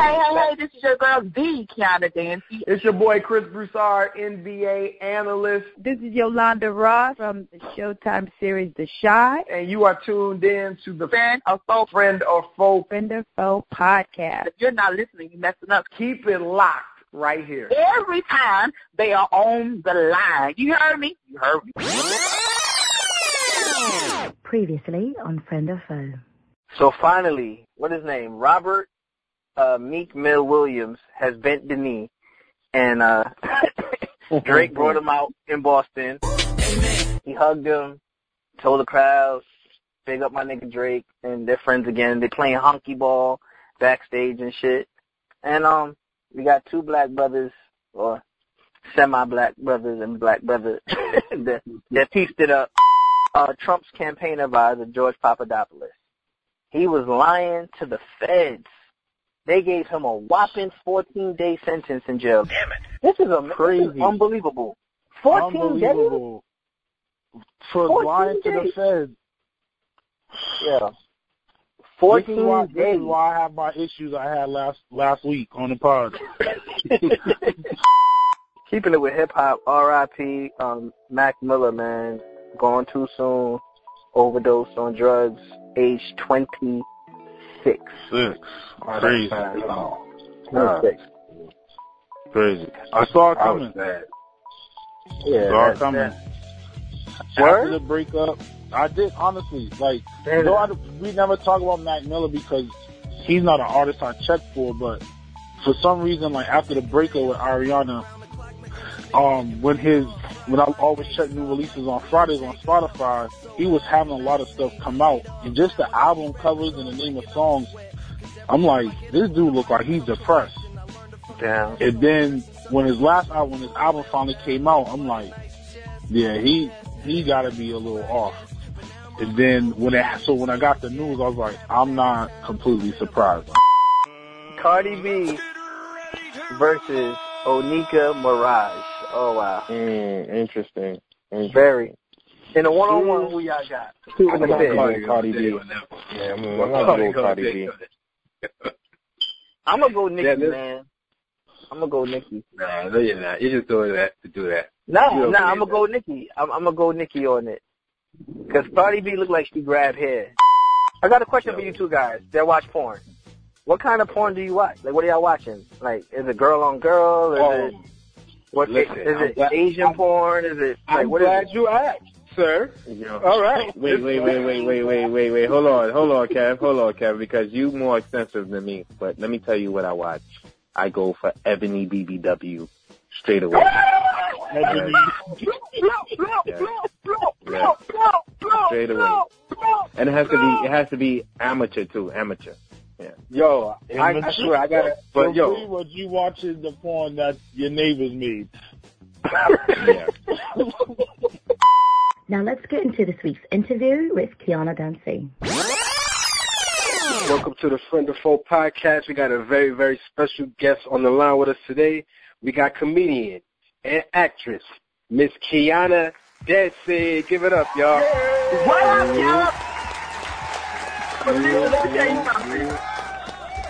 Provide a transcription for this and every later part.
Hey, hey, hey, this is your girl, D. Kiana Dancie. It's your boy Chris Broussard, NBA analyst. This is Yolanda Ross from the Showtime series The Chi. And you are tuned in to the Friend or Foe Friend or Foe Friend or Foe podcast. If you're not listening, you're messing up. Keep it locked right here. Every time they are on the line. You heard me? You heard me. Previously on Friend or Foe. So finally, what is his name? Robert uh, Meek Mill Williams has bent the knee, and uh, Drake brought him out in Boston. He hugged him, told the crowd, "Big up my nigga Drake," and they're friends again. They're playing honky ball backstage and shit. And um, we got two black brothers, or semi-black brothers and black brothers that that pieced it up. Uh, Trump's campaign advisor George Papadopoulos. He was lying to the feds. They gave him a whopping 14 day sentence in jail. Damn it. This is a Crazy. This is unbelievable. 14 days? For 14 lying to the days. feds. Yeah. This is, 14 why, this days. is why I have my issues I had last last week on the pod. Keeping it with hip hop, R.I.P. Um, Mac Miller, man, gone too soon, overdosed on drugs, age 26. Six. Oh, Crazy. Oh, Nah. Crazy. I saw it I coming. sad. Yeah, Saw it coming. that- After Word? the breakup, I did honestly like. Though I, we never talk about Mac Miller because he's not an artist I check for, but for some reason, like after the breakup with Ariana, um, when his when I always check new releases on Fridays on Spotify, he was having a lot of stuff come out, and just the album covers and the name of songs, I'm like, this dude look like he's depressed. Damn. And then when his last album, when his album finally came out, I'm like, yeah, he he got to be a little off. And then when it, so when I got the news, I was like, I'm not completely surprised. Cardi B versus Onika Maraj. Oh wow. Mm, interesting. interesting. Very. In a one-on-one, who y'all got? Who in the I'm bid? gonna go Cardi B. Yeah, I'm gonna, go Cardi B. I'm gonna go Nicki, Yeah, this- man. I'm gonna go Nicki. Nah, no, you're not. You're just doing that to do that. Nah, You nah, I'm gonna go Nicki. I'm, I'm gonna go Nicki on it. Cause Cardi B look like she grabbed hair. I got a question for you two guys that watch porn. What kind of porn do you watch? Like, what are y'all watching? Like, is it girl on girl? Is it Oh, what? listen, is I'm it glad- Asian I'm- porn? Is it like I'm glad it? you asked, sir. Yo. All right. Wait, wait, wait, wait, wait, wait, wait, wait. Hold on, hold on, Kev. Hold on, Kev, because you more extensive than me. But let me tell you what I watch. I go for Ebony BBW straight away. Ebony. Yeah. Straight away. And it has to be, it has to be amateur too, amateur. Yo, I, I swear I gotta. But So yo, pretty much you watching the porn that your neighbors made. Now let's get into this week's interview with Kiana Dancie. welcome to the Friend of Foe podcast. We got a very, very special guest on the line with us today. We got comedian and actress Miss Kiana Dancie. Give it up, y'all. What up, y'all? But listen, let me tell you something.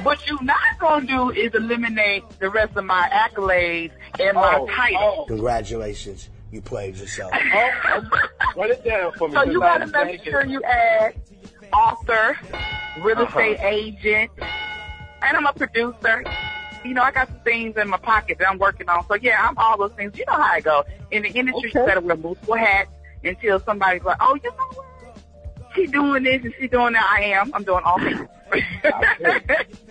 What you're not gonna do is eliminate the rest of my accolades and my Oh, title. Oh. Congratulations, you played yourself. Oh, write it down for me. So you gotta make sure you add author, real uh-huh. estate agent, and I'm a producer. You know, I got some things in my pocket that I'm working on. So yeah, I'm all those things. You know how I go. In the industry, you gotta wear multiple hats until somebody's like, oh, you know what? She doing this and she doing that. I am. I'm doing all things.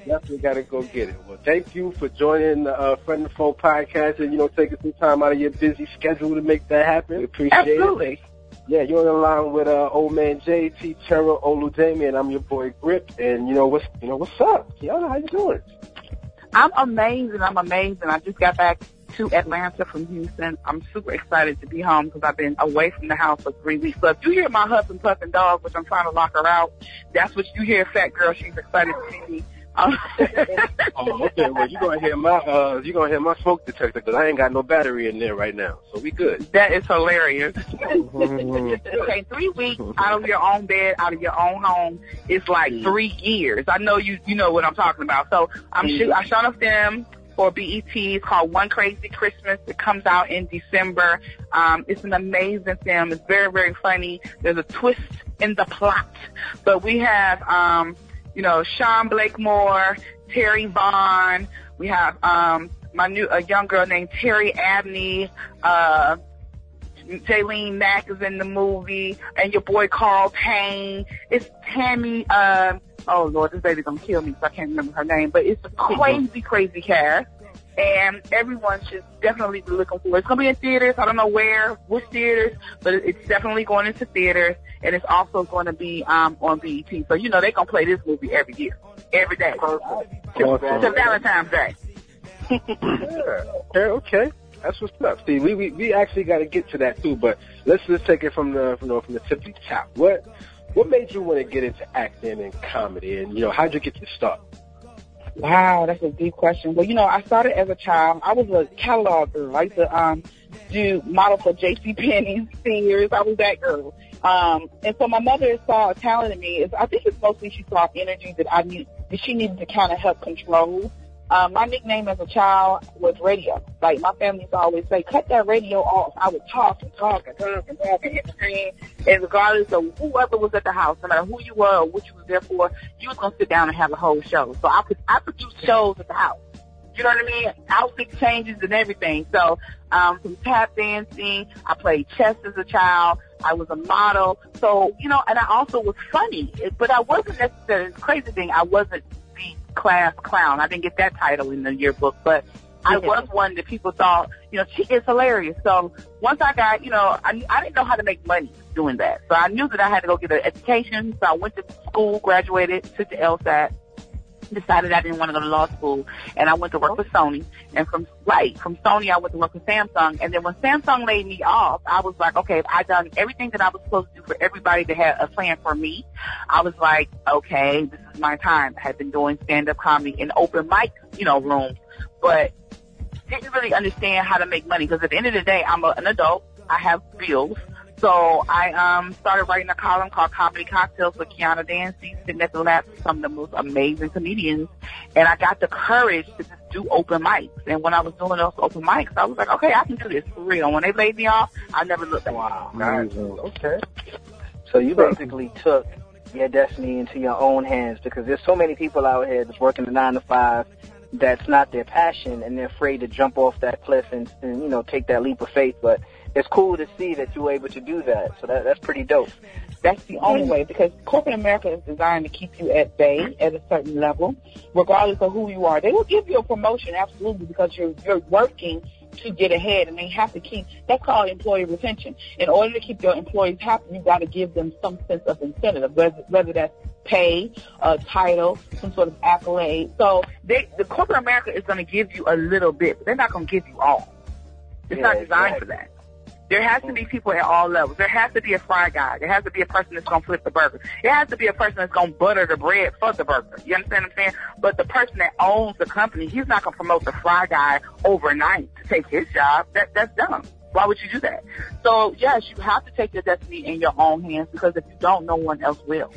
Definitely got to go get it. Well, thank you for joining the uh, Friend of Foe podcast and, you know, taking some time out of your busy schedule to make that happen. We appreciate it. Absolutely. Yeah, you're on the line with uh, old man JT Terra Oludemi, and I'm your boy Grip. And you know what's you know what's up, Kiana? How you doing? I'm amazing. I'm amazing. I just got back to Atlanta from Houston. I'm super excited to be home because I've been away from the house for three weeks. So if you hear my huffing puffing dog, which I'm trying to lock her out, that's what you hear, fat girl. She's excited to see me. Um, oh, okay. Well, you're gonna hear my uh, you're gonna hear my smoke detector because I ain't got no battery in there right now, so we good. That is hilarious. okay, three weeks out of your own bed, out of your own home, is like three years. I know you you know what I'm talking about. So I'm shoot I shot a film for BET. It's called One Crazy Christmas. It comes out in December. Um, it's an amazing film. It's very very funny. There's a twist in the plot, but we have um, you know Sean Blakemore, Terry Vaughn. We have um, my new a young girl named Terry Abney. Uh, Jaylene Mack is in the movie, and your boy Carl Payne. It's Tammy. Uh, oh Lord, this baby's gonna kill me, so I can't remember her name. But it's a crazy, crazy cast, and everyone should definitely be looking for it. It's gonna be in theaters. I don't know where, which theaters, but it's definitely going into theaters, and it's also going to be um on BET. So you know they're gonna play this movie every year, every day, to, to Valentine's Day. yeah. Okay, okay. That's what's up. See, we we, we actually got to get to that too, but let's just take it from the from the from the tippy top. What what made you want to get into acting and comedy, and you know how'd you get your start? Wow, that's a deep question. Well, you know, I started as a child. I was a catalog girl. I used to um do model for J.C. Penney, Sears. I was that girl. Um, and so my mother saw a talent in me. I think it's mostly she saw energy that I need that she needed to kind of help control. Um, my nickname as a child was radio. Like my family used to always say, cut that radio off. I would talk and talk and talk and talk and entertain. And regardless of whoever was at the house, no matter who you were or what you was there for, you was gonna sit down and have a whole show. So I I produced shows at the house. You know what I mean? Outfit changes and everything. So um, from tap dancing, I played chess as a child. I was a model. So you know, and I also was funny, but I wasn't necessarily the crazy thing. I wasn't the class clown. I didn't get that title in the yearbook, but I was one that people thought, you know, she is hilarious. So once I got, you know, I, I didn't know how to make money doing that. So I knew that I had to go get an education. So I went to school, graduated, took the LSAT, decided I didn't want to go to law school, and I went to work with Sony. And from right from Sony, I went to work with Samsung. And then when Samsung laid me off, I was like, okay, I done everything that I was supposed to do for everybody that had a plan for me. I was like, okay, this is my time. I had been doing stand up comedy in open mic, you know, rooms, but didn't really understand how to make money because at the end of the day, I'm a, an adult. I have bills. So I um started writing a column called Comedy Cocktails with Kiana Dancie, sitting at the lab with some of the most amazing comedians. And I got the courage to just do open mics. And when I was doing those open mics, I was like, okay, I can do this for real. When they laid me off, I never looked back. Wow. Nice. Okay. So you basically took your destiny into your own hands because there's so many people out here that's working the nine to five that's not their passion and they're afraid to jump off that cliff and, and you know take that leap of faith. But it's cool to see that you were able to do that. So that that's pretty dope. That's the only way because corporate America is designed to keep you at bay at a certain level, regardless of who you are. They will give you a promotion absolutely because you're you're working to get ahead and they have to keep that's called employee retention. In order to keep your employees happy, you got to give them some sense of incentive, whether, whether that's pay, a title, some sort of accolade. So they, the corporate America is going to give you a little bit, but they're not going to give you all. It's Yeah, not designed exactly. for that. There has to be people at all levels. There has to be a fry guy. There has to be a person that's going to flip the burger. There has to be a person that's going to butter the bread for the burger. You understand what I'm saying? But the person that owns the company, he's not going to promote the fry guy overnight to take his job. That that's dumb. Why would you do that? So yes, you have to take your destiny in your own hands because if you don't, no one else will.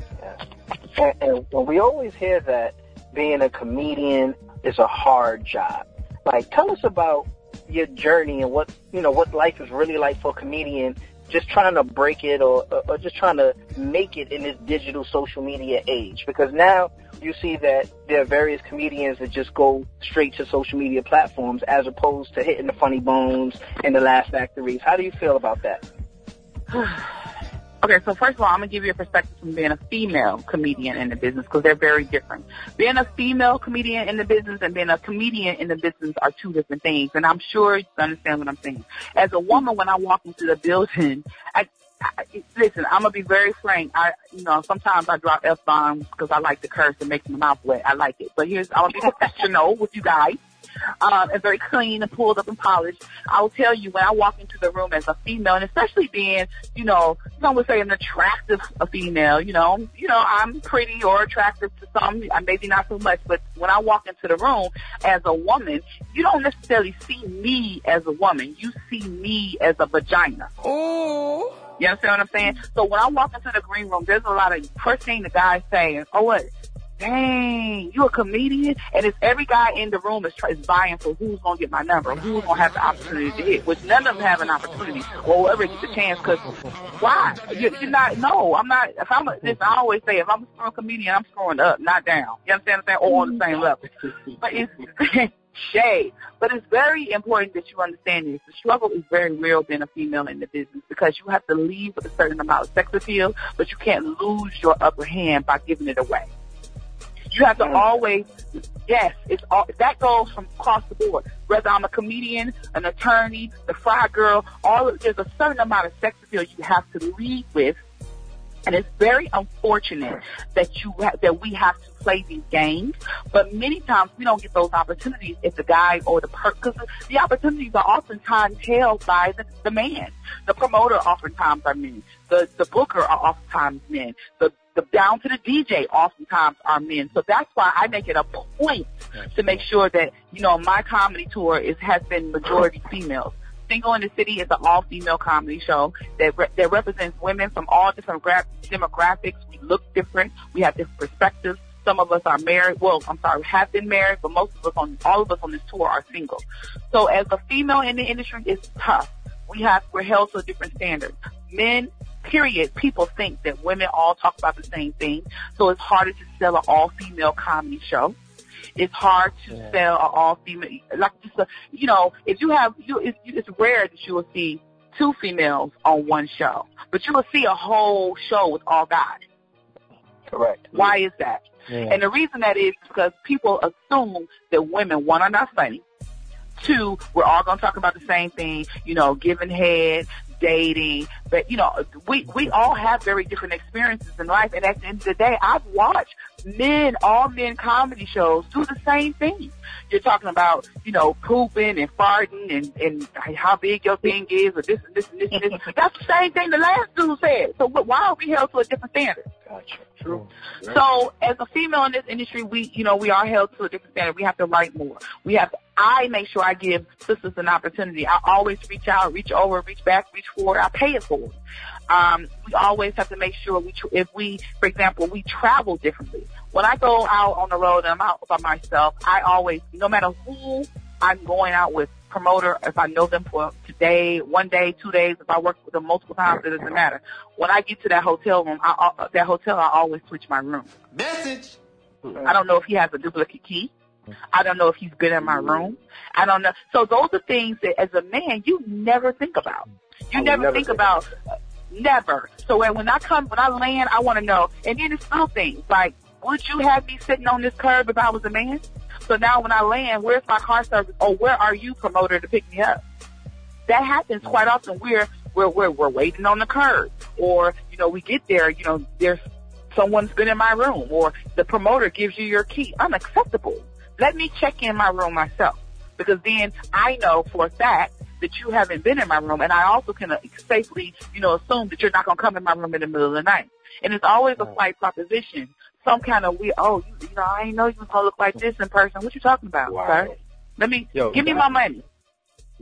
And, and well, we always hear that being a comedian is a hard job. Like, tell us about your journey and what you know what life is really like for a comedian. Just trying to break it, or, or or just trying to make it in this digital social media age. Because now you see that there are various comedians that just go straight to social media platforms, as opposed to hitting the funny bones and the laugh factories. How do you feel about that? Okay, so first of all, I'm gonna give you a perspective from being a female comedian in the business because they're very different. Being a female comedian in the business and being a comedian in the business are two different things, and I'm sure you understand what I'm saying. As a woman, when I walk into the building, I, I listen. I'm gonna be very frank. I, you know, sometimes I drop f bombs because I like to curse and make my mouth wet. I like it, but here's I'm gonna be professional with you guys. Um, and very clean and pulled up and polished. I will tell you when I walk into the room as a female, and especially being, you know, some would say an attractive a female. You know, you know, I'm pretty or attractive to some, uh, maybe not so much, but when I walk into the room as a woman, you don't necessarily see me as a woman. You see me as a vagina. Oh. You understand what I'm saying? So when I walk into the green room, there's a lot of first thing the guys say, "Oh what? Dang, you a comedian?" And it's every guy in the room is, is vying for who's gonna get my number, who's gonna have the opportunity to hit. Which none of them have an opportunity, or whoever gets the chance. Because why? You, you're not. No, I'm not. If I'm a, listen, I always say if I'm a strong comedian, I'm scoring up, not down. You understand what I'm saying? Or on the same level. But it's shade. But it's very important that you understand this. The struggle is very real being a female in the business because you have to leave with a certain amount of sex appeal, but you can't lose your upper hand by giving it away. You have to always, yes, it's all, that goes from across the board. Whether I'm a comedian, an attorney, the fry girl, all there's a certain amount of sex appeal you have to lead with and it's very unfortunate that you ha- that we have to play these games. But many times we don't get those opportunities if the guy or the per because the opportunities are oftentimes held by the, the man. The promoter oftentimes are men. The the booker are oftentimes men. The the down to the DJ oftentimes are men. So that's why I make it a point to make sure that you know my comedy tour is has been majority females. Single in the City is an all-female comedy show that re- that represents women from all different gra- demographics. We look different. We have different perspectives. Some of us are married. Well, I'm sorry, have been married, but most of us on all of us on this tour are single. So as a female in the industry, it's tough. We have we're held to a different standard. Men, period. People think that women all talk about the same thing, so it's harder to sell an all-female comedy show it's hard to Yeah. sell an all female like just a, you know if you have you it's, it's rare that you will see two females on one show but you will see a whole show with all guys Correct. why is that Yeah. and the reason that is because people assume that women one are not funny two we're all going to talk about the same thing you know giving head dating but you know we we all have very different experiences in life and at the end of the day i've watched men all men comedy shows do the same thing. You're talking about you know pooping and farting and and how big your thing is or this and this and this and this. That's the same thing the last dude said. So why are we held to a different standard Gotcha. True. so as a female in this industry, we, you know, we are held to a different standard. We have to write more. We have to, I make sure I give sisters an opportunity. I always reach out, reach over, reach back, reach forward. I pay it forward. Um, we always have to make sure we, tr- if we, for example, we travel differently. When I go out on the road and I'm out by myself, I always, no matter who I'm going out with, promoter, if I know them for today, one day, two days, if I work with them multiple times, it doesn't matter. When I get to that hotel room, I, uh, that hotel, I always switch my room. Message. I don't know if he has a duplicate key. I don't know if he's been in my room. I don't know. So those are things that as a man, you never think about. You never, never think think about, never. So when, when I come, when I land, I want to know. And then it's little things like, would you have me sitting on this curb if I was a man? So now when I land, where's my car service? Or where are you, promoter, to pick me up? That happens quite often. We're, we're, we're, we're waiting on the curb. Or, you know, we get there, you know, there's someone's been in my room or the promoter gives you your key. Unacceptable. Let me check in my room myself because then I know for a fact that you haven't been in my room and I also can safely, you know, assume that you're not going to come in my room in the middle of the night. And it's always a slight proposition. Some kind of we, oh, you, you know, I didn't know you was going to look like this in person. What you talking about, Wow. sir? Let me, Yo, give me guys- my money.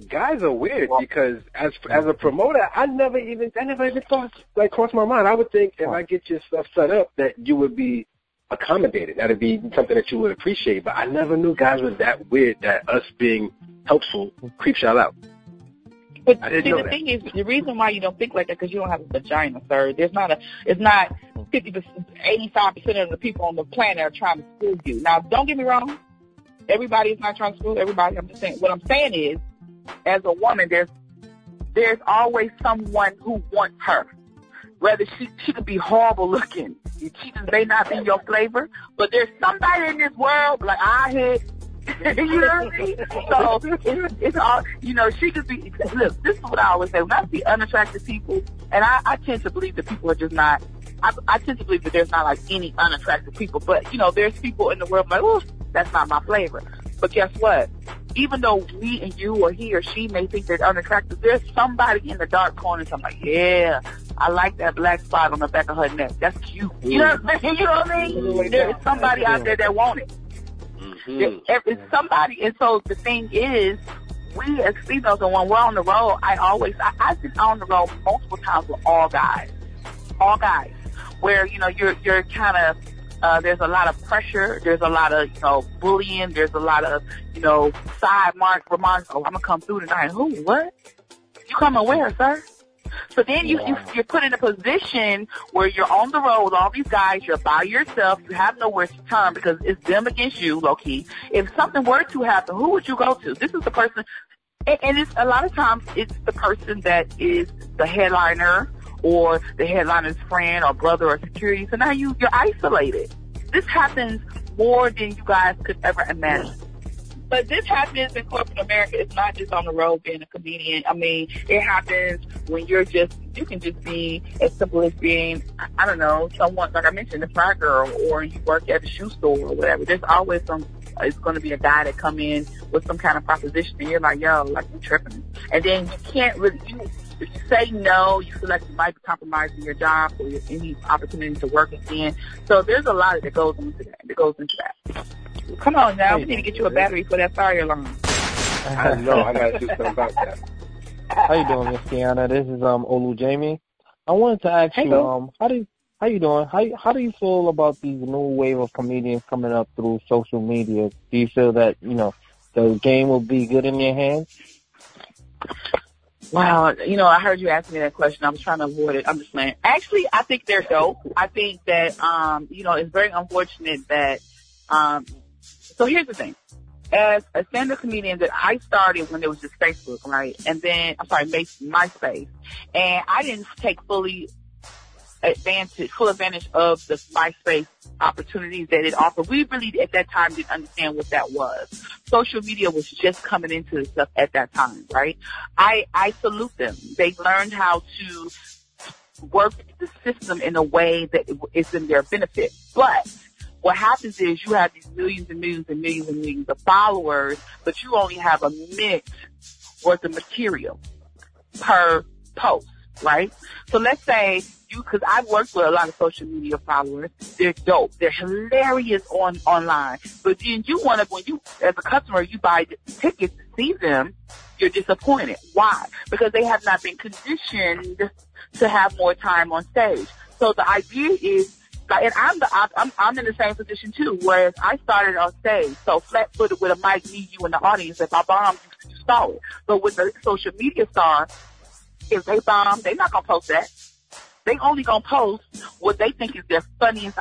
Guys are weird because as as a promoter, I never even I never even thought like crossed my mind. I would think if I get your stuff set up that you would be accommodated. That'd be something that you would appreciate. But I never knew guys were that weird that us being helpful creeps y'all out. But see, the thing is, the reason why you don't think like that because you don't have a vagina, sir. There's not a, it's not fifty percent, eighty-five percent of the people on the planet are trying to screw you. Now, don't get me wrong. Everybody is not trying to screw everybody. I'm just saying. What I'm saying is, as a woman, there's there's always someone who wants her. Whether she she could be horrible looking, she just may not be your flavor, but there's somebody in this world like I hit. you know what I mean? So it's, it's all you know. She could be. Look, this is what I always say. When I see unattractive people, and I, I tend to believe that people are just not. I, I tend to believe that there's not like any unattractive people, but you know, there's people in the world like, oh, that's not my flavor. But guess what? even though me and you or he or she may think they're unattractive, there's somebody in the dark corner. I'm like, yeah, I like that black spot on the back of her neck. That's cute. You know what I mean? You know what I mean? There's somebody out there that want it. There- It's somebody, and so the thing is, we as females, and when we're on the road, I always, I, I've been on the road multiple times with all guys, all guys, where you know you're you're kind of uh, there's a lot of pressure, there's a lot of you know bullying, there's a lot of you know side mark remarks. Oh, I'm gonna come through tonight. Who? What? You coming where, sir? So then you, you you're put in a position where you're on the road with all these guys. You're by yourself. You have nowhere to turn because it's them against you, low key. If something were to happen, who would you go to? This is the person, and, and it's a lot of times it's the person that is the headliner or the headliner's friend or brother or security. So now you you're isolated. This happens more than you guys could ever imagine. But this happens in corporate America. It's not just on the road being a comedian. I mean, it happens when you're just, you can just be as simple as being, I don't know, someone, like I mentioned, a fry girl, or you work at a shoe store or whatever. There's always some, it's going to be a guy that come in with some kind of proposition and you're like, yo, like you're tripping. And then you can't really, you, if you say no, you feel like you might be compromising your job or any opportunity to work again. So there's a lot that goes into that, that goes into that. Come on now, we need to get you a battery for that fire alarm. I know. I gotta do something about that. How you doing, Miss Kiana? This is um Olu Jamie. I wanted to ask Hey, you, Olu. um, how do you, how you doing? How how do you feel about these new wave of comedians coming up through social media? Do you feel that you know the game will be good in your hands? Wow, you know, I heard you ask me that question. I was trying to avoid it. I'm just saying. Actually, I think they're dope. I think that, um, you know, it's very unfortunate that, um, so here's the thing. As a stand-up comedian that I started when there was just Facebook, right? And then, I'm sorry, My- MySpace. And I didn't take fully advantage, full advantage of the MySpace opportunities that it offered. We really at that time didn't understand what that was. Social media was just coming into the stuff at that time, right? I, I salute them. They learned how to work the system in a way that is in their benefit. But what happens is you have these millions and millions and millions and millions of followers, but you only have a mix worth of material per post, right? So let's say you, cause I've worked with a lot of social media followers. They're dope. They're hilarious on, online. But then you want to, when you, as a customer, you buy tickets to see them, you're disappointed. Why? Because they have not been conditioned to have more time on stage. So the idea is, and I'm the, I'm, I'm in the same position too, whereas I started on stage. So flat footed with a mic, me, you in the audience. If I bomb, you, you saw it. But with the social media star, if they bomb, they're not gonna post that. They only gonna post what they think is their funniest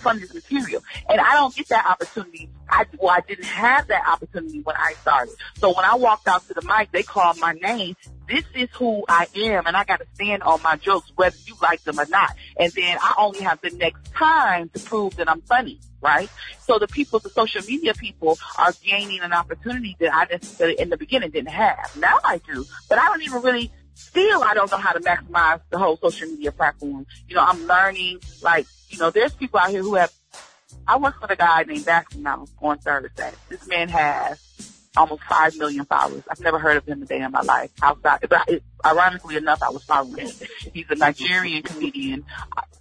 funniest material. And I don't get that opportunity. I well, I didn't have that opportunity when I started. So when I walked out to the mic, they called my name. This is who I am, and I got to stand on my jokes, whether you like them or not. And then I only have the next time to prove that I'm funny, right? So the people, the social media people, are gaining an opportunity that I necessarily in the beginning didn't have. Now I do, but I don't even really still I don't know how to maximize the whole social media platform. You know, I'm learning like, you know, there's people out here who have I work with a guy named Baxter on Thursday. This man has almost five million followers. I've never heard of him a day in my life outside. But it, ironically enough, I was following him. He's a Nigerian comedian.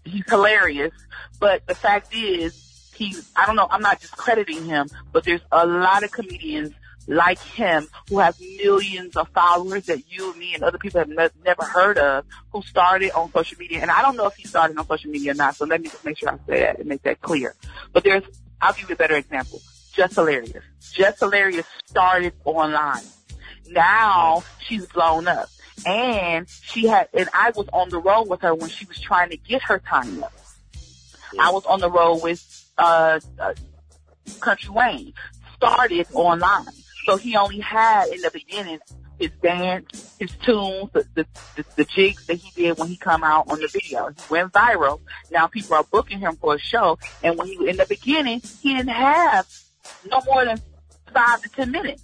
He's hilarious, but the fact is, he's I don't know. I'm not discrediting him, but there's a lot of comedians like him who has millions of followers that you, and me, and other people have ne- never heard of who started on social media. And I don't know if he started on social media or not, so let me just make sure I say that and make that clear. But there's, I'll give you a better example. Jess Hilarious. Jess Hilarious started online. Now she's blown up. And she had, and I was on the road with her when she was trying to get her time up. I was on the road with, uh, uh Country Wayne. Started online. So he only had in the beginning his dance, his tunes, the, the, the, the jigs that he did when he come out on the video. He went viral. Now people are booking him for a show. And when he, in the beginning, he didn't have no more than five to ten minutes.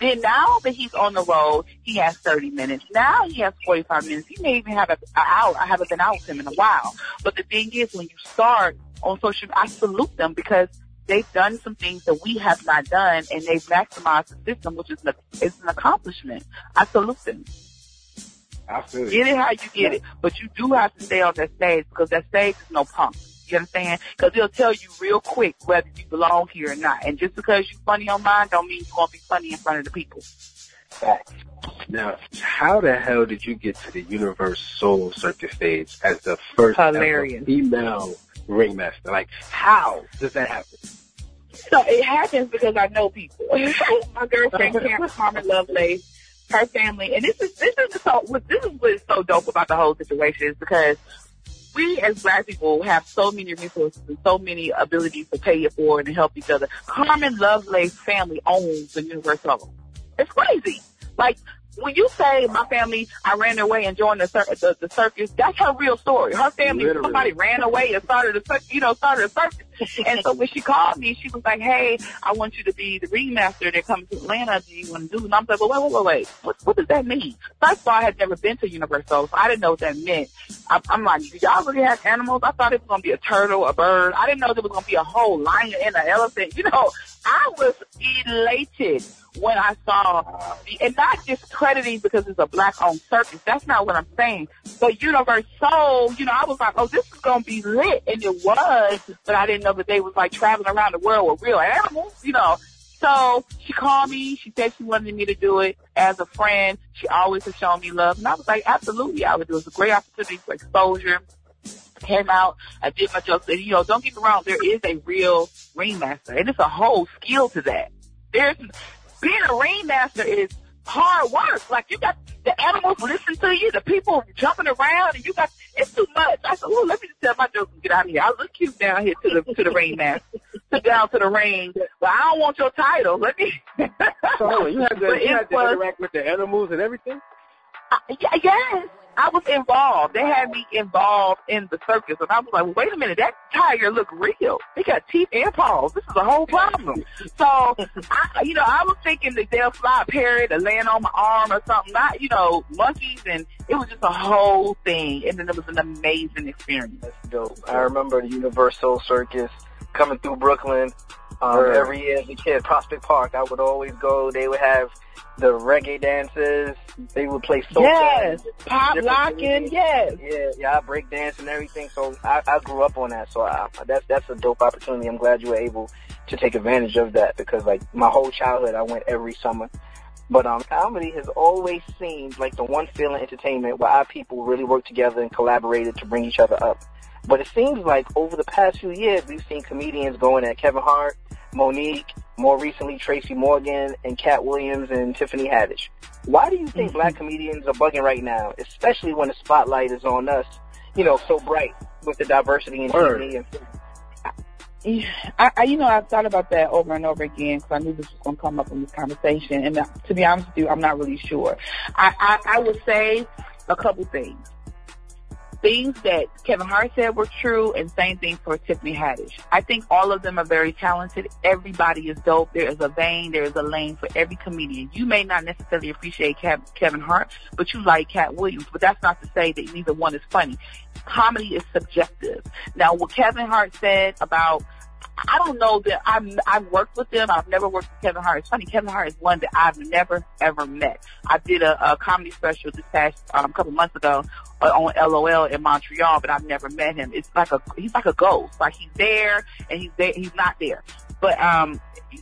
Then now that he's on the road, he has 30 minutes. Now he has 45 minutes. He may even have an hour. I haven't been out with him in a while. But the thing is, when you start on social, I salute them because they've done some things that we have not done, and they've maximized the system, which is an, is an accomplishment. I salute them. I feel you. Get it how you get it, but you do have to stay on that stage because that stage is no punk. You understand? Because they'll tell you real quick whether you belong here or not. And just because you're funny on mine, don't mean you're gonna be funny in front of the people. Facts. Now, how the hell did you get to the UniverSoul Circus stage as the first ever female ringmaster? Like, how does that happen? So it happens because I know people. My girlfriend, Carmen Lovelace, her family, and this is this is so this is what's so dope about the whole situation is because we as black people have so many resources and so many abilities to pay it forward and help each other. Carmen Lovelace family owns the UniverSoul. It's crazy. Like when you say my family, I ran away and joined the, cir- the the circus. That's her real story. Her family, Literally. somebody ran away and started a you know started a circus. And so when she called me, she was like, "Hey, I want you to be the ringmaster that comes to Atlanta. Do you want to do?" And I'm like, "Well, wait, wait, wait, wait. What, what does that mean?" First of all, I had never been to UniverSoul, so I didn't know what that meant. I, I'm like, "Do y'all really have animals?" I thought it was gonna be a turtle, a bird. I didn't know there was gonna be a whole lion and an elephant. You know, I was elated when I saw, the, and not just crediting because it's a black-owned circus. That's not what I'm saying. But UniverSoul, you know, I was like, oh, this is gonna be lit, and it was. But I didn't know that they was like traveling around the world with real animals, you know. So she called me. She said she wanted me to do it as a friend. She always has shown me love, and I was like, absolutely, I would do it. It was a great opportunity for exposure. Came out, I did my jokes, and you know, don't get me wrong, there is a real ringmaster, and it's a whole skill to that. There's being a ringmaster is hard work. Like you got the animals listen to you, the people jumping around, and you got it's too much. I said, well, let me just tell my jokes and get out of here. I look cute down here to the to the ringmaster, to down to the ring, but I don't want your title. Let me. So you had to, you had to was- interact with the animals and everything? I, yeah, yes, I was involved. They had me involved in the circus, and I was like, wait a minute, that tiger look real. They got teeth and paws. This is a whole problem. So, I, you know, I was thinking that they'll fly a parrot or land on my arm or something, not, you know, monkeys, and it was just a whole thing, and then it was an amazing experience. That's dope. I remember the UniverSoul Circus coming through Brooklyn um, Word. every year as a kid. Prospect Park, I would always go. They would have the reggae dances. They would play soca. Yes, pop locking, yes. Yeah, yeah, I break dance and everything. So I, I grew up on that. So I, that's that's a dope opportunity. I'm glad you were able to take advantage of that because like my whole childhood, I went every summer. But um, comedy has always seemed like the one field in entertainment where our people really work together and collaborated to bring each other up. But it seems like over the past few years, we've seen comedians going at Kevin Hart, Mo'Nique, more recently Tracy Morgan, and Katt Williams and Tiffany Haddish. Why do you think black comedians are bugging right now, especially when the spotlight is on us, you know, so bright with the diversity in Word. TV and I, I, you know, I've thought about that over and over again because I knew this was going to come up in this conversation. And uh, to be honest with you, I'm not really sure. I, I, I would say a couple things. Things that Kevin Hart said were true, and same thing for Tiffany Haddish. I think all of them are very talented. Everybody is dope. There is a vein, there is a lane for every comedian. You may not necessarily appreciate Kev- Kevin Hart, but you like Katt Williams. But that's not to say that neither one is funny. Comedy is subjective. Now, what Kevin Hart said about I don't know that I'm, I've worked with them. I've never worked with Kevin Hart. It's funny, Kevin Hart is one that I've never ever met. I did a, a comedy special this past um, couple months ago uh, on LOL in Montreal, but I've never met him. It's like a he's like a ghost. Like he's there and he's there. He's not there. But um,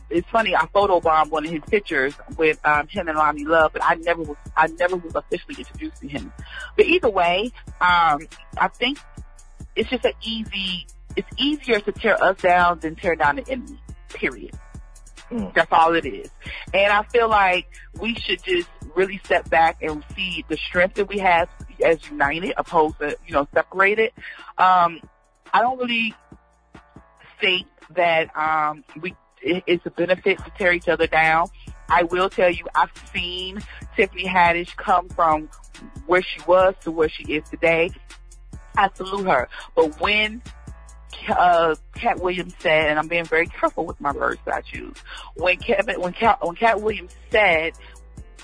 it's funny. I photobombed one of his pictures with um, him and Loni Love, but I never was I never was officially introduced to him. But either way, um, I think it's just an easy it's easier to tear us down than tear down the enemy. Period. That's all it is. And I feel like we should just really step back and see the strength that we have as united opposed to, you know, separated. Um, I don't really think that, um, we, it, it's a benefit to tear each other down. I will tell you, I've seen Tiffany Haddish come from where she was to where she is today. I salute her. But when uh, Katt Williams said, and I'm being very careful with my words that I choose. When Kevin, when Katt, when Katt Williams said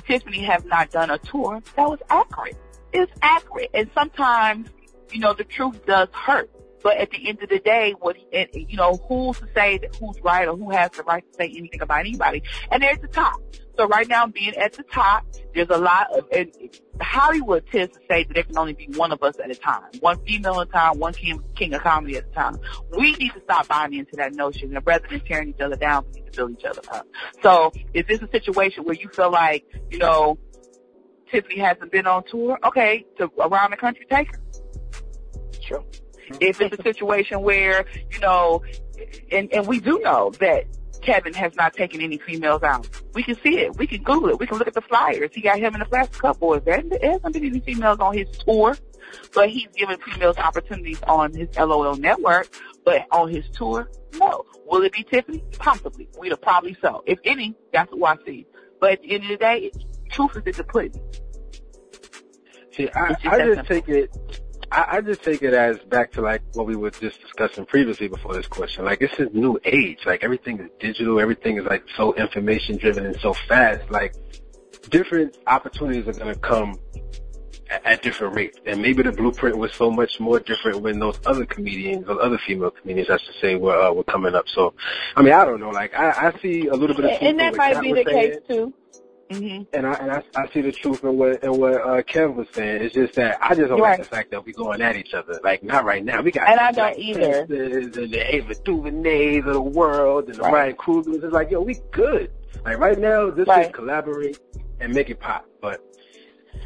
Tiffany have not done a tour, that was accurate. It's accurate, and sometimes, you know, the truth does hurt. But at the end of the day, what and, you know, who's to say that who's right or who has the right to say anything about anybody? And they're at the top. So right now, being at the top, there's a lot of and Hollywood tends to say that there can only be one of us at a time, one female at a time, one king, king of comedy at a time. We need to stop buying into that notion, and rather than tearing each other down, we need to build each other up. So, is this a situation where you feel like, you know, Tiffany hasn't been on tour? Okay, to around the country, take her. Sure. If it's a situation where, you know, and, and we do know that Kevin has not taken any females out. We can see it. We can Google it. We can look at the flyers. He got him in the Plastic Cup Boys. There hasn't been any females on his tour, but he's given females opportunities on his LOL network. But on his tour, no. Will it be Tiffany? Possibly. We'd have probably so. If any, that's what I see. But at the end of the day, truth is in the pudding. See, I, I just take it I, I just take it as back to like what we were just discussing previously before this question. Like it's a new age. Like everything is digital. Everything is like so information driven and so fast. Like different opportunities are going to come at, at different rates. And maybe the blueprint was so much more different when those other comedians, or other female comedians, I should say, were uh, were coming up. So, I mean, I don't know. Like I, I see a little bit of and that might be the case too. Mm-hmm. And I and I, I see the truth in what in what uh, Kev was saying. It's just that I just don't Right. like the fact that we're going at each other. Like not right now. We got And I the don't either. And the Ava DuVernays of the world and the Right. Ryan Coogler's. It's like yo, we good. Like right now, this Right. is collaborate and make it pop. But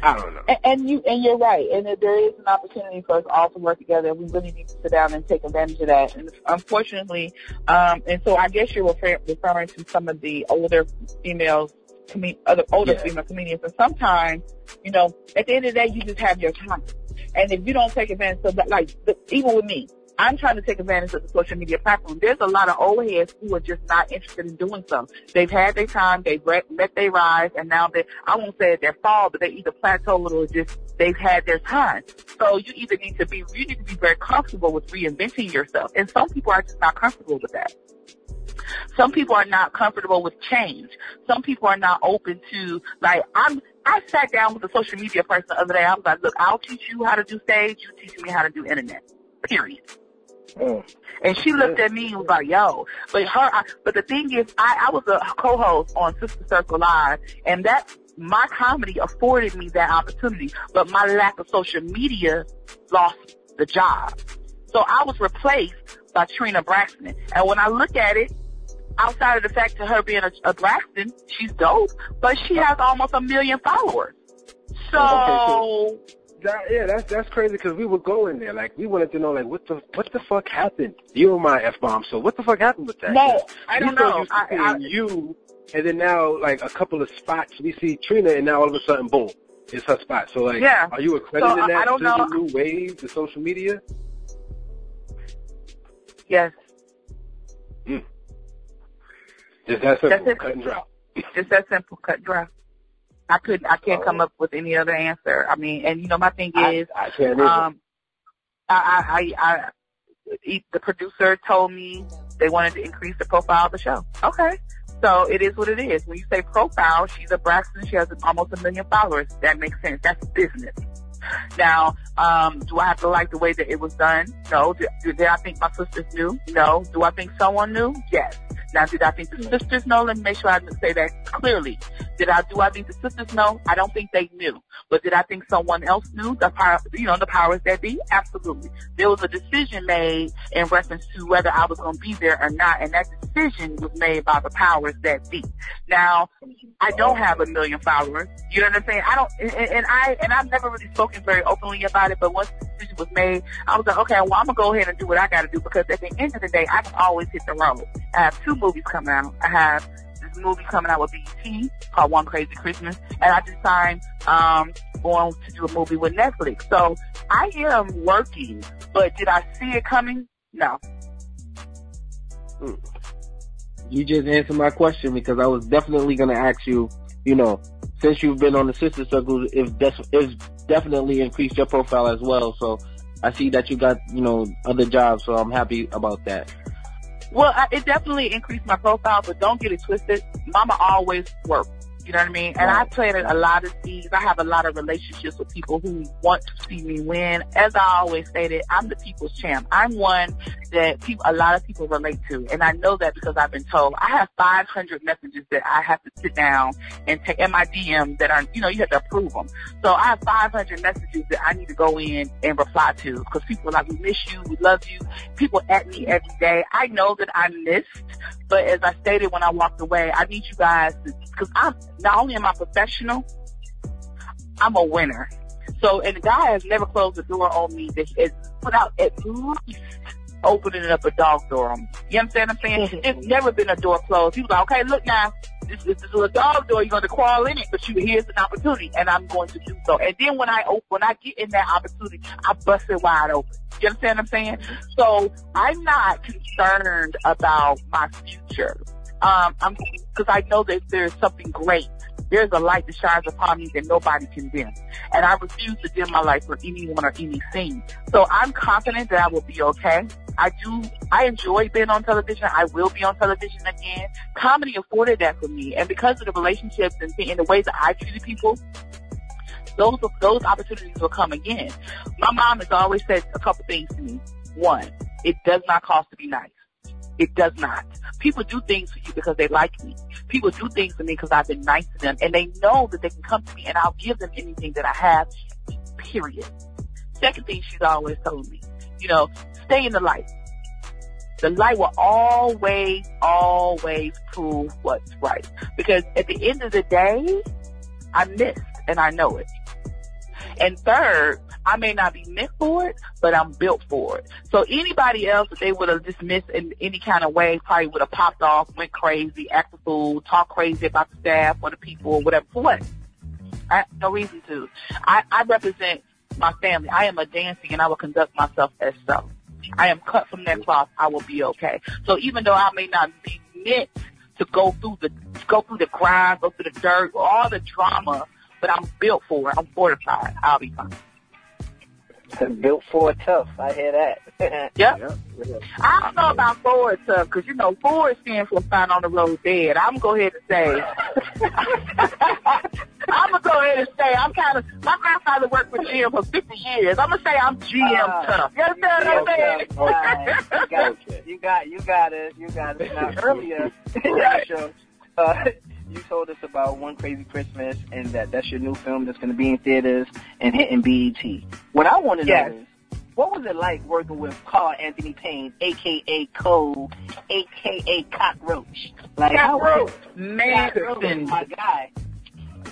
I don't know. And, and you and you're right. And there is an opportunity for us all to work together. We really need to sit down and take advantage of that. And unfortunately, um, and so I guess you're refer- referring to some of the older females, com- other older Yeah. female comedians. And sometimes, you know, at the end of the day, you just have your time. And if you don't take advantage of that, like the, even with me, I'm trying to take advantage of the social media platform. There's a lot of old heads who are just not interested in doing so. They've had their time, they've re- met their rise, and now they, I won't say their fall, but they either plateaued or just, they've had their time. So you either need to be, you need to be very comfortable with reinventing yourself. And some people are just not comfortable with that. Some people are not comfortable with change. Some people are not open to, like, I'm, I sat down with a social media person the other day. I was like, look, I'll teach you how to do stage. You teach me how to do internet. Period. Mm. And she looked at me and was like, yo, but her, I, but the thing is, I, I was a co-host on Sister Circle Live and that, my comedy afforded me that opportunity, but my lack of social media lost the job. So I was replaced by Trina Braxton. And when I look at it, outside of the fact of her being a, a Braxton, she's dope, but she has almost a million followers. So, oh, Okay, That, yeah, that's that's crazy because we were going there. Like we wanted to know, like what the what the fuck happened? You were my f bomb. So what the fuck happened with that? No, I don't know. I- I- you, and then now like a couple of spots we see Trina, and now all of a sudden, boom, it's her spot. So like, Yeah. are you accrediting So, that I don't to know. the new wave, the social media? yes, Just that simple, That's cut and dry. just that simple, cut and dry. I couldn't, I can't come up with any other answer. I mean, and you know, my thing is, I can't either. um, I, I, I, I, the producer told me they wanted to increase the profile of the show. Okay. So it is what it is. When you say profile, she's a Braxton. She has almost a million followers. That makes sense. That's business. Now, um, do I have to like the way that it was done? No. Did, did I think my sisters knew? No. Do I think someone knew? Yes. Now, did I think the hmm. sisters know? Let me make sure I say that clearly. Did I, do I think the sisters know? I don't think they knew. But did I think someone else knew? The power, you know, the powers that be? Absolutely. There was a decision made in reference to whether I was going to be there or not, and that decision was made by the powers that be. Now, I don't have a million followers. You know what I'm saying? I don't, and, and I, and I've never really spoken very openly about it, but once the decision was made, I was like, okay, well, I'm gonna go ahead and do what I gotta do because at the end of the day, I can always hit the road. I have two movies coming out. I have this movie coming out with BET called One Crazy Christmas, and I just signed, um, going to do a movie with Netflix. So I am working, but did I see it coming? No. You just answered my question because I was definitely going to ask you, you know, since you've been on the sister circle, if definitely increased your profile as well. So I see that you got, you know, other jobs. So I'm happy about that. Well, I, it definitely increased my profile, but don't get it twisted. Mama always worked. You know what I mean? And I planted a lot of seeds. I have a lot of relationships with people who want to see me win. As I always stated, I'm the people's champ. I'm one that people, a lot of people relate to. And I know that because I've been told. I have 500 messages that I have to sit down and take in my DM that are, you know, you have to approve them. So I have 500 messages that I need to go in and reply to because people are like, we miss you, we love you. People at me every day. I know that I'm missed, but as I stated when I walked away, I need you guys to, because I'm not only am I professional, I'm a winner. So, and the guy has never closed the door on me that is without at least opening up a dog door on me. You understand what I'm saying? Mm-hmm. There's never been a door closed. He was like, okay, look now, this, this is a dog door. You're going to crawl in it, but you here's an opportunity, and I'm going to do so. And then when I open, when I get in that opportunity, I bust it wide open. You understand what I'm saying? So I'm not concerned about my future. Um, I'm because I know that there's something great. There's a light that shines upon me that nobody can dim, and I refuse to dim my light for anyone or anything. So I'm confident that I will be okay. I do. I enjoy being on television. I will be on television again. Comedy afforded that for me, and because of the relationships and, and the ways that I treated people, those those opportunities will come again. My mom has always said a couple things to me. One, it does not cost to be nice. It does not. People do things for you because they like me. People do things for me because I've been nice to them and they know that they can come to me and I'll give them anything that I have, period. Second thing she's always told me, you know, stay in the light. The light will always, always prove what's right. Because at the end of the day, I missed and I know it. And third, I may not be meant for it, but I'm built for it. So anybody else that they would have dismissed in any kind of way probably would have popped off, went crazy, acted fool, talked crazy about the staff or the people or whatever. For what? I no reason to. I, I represent my family. I am a Dancie and I will conduct myself as so. I am cut from that cloth. I will be okay. So even though I may not be meant to go through the go through the grind, go through the dirt, all the drama, but I'm built for it. I'm fortified. I'll be fine. Built Ford tough. I hear that. yep. I don't know about Ford tough because you know Ford stands for fine on the road dead. I'm gonna go ahead and say. I'm gonna go ahead and say I'm kind of. My grandfather worked for GM for 50 years. I'm gonna say I'm GM Uh, tough. You understand what I'm saying? you got, you got, you got it, you got it. Now earlier in the show, uh, you told us about One Crazy Christmas and that that's your new film that's going to be in theaters and hitting BET. What I want to Yes. know is, what was it like working with Carl Anthony Payne, aka Cole, aka Cockroach? Like, how Cockroach. Man, Man, my guy.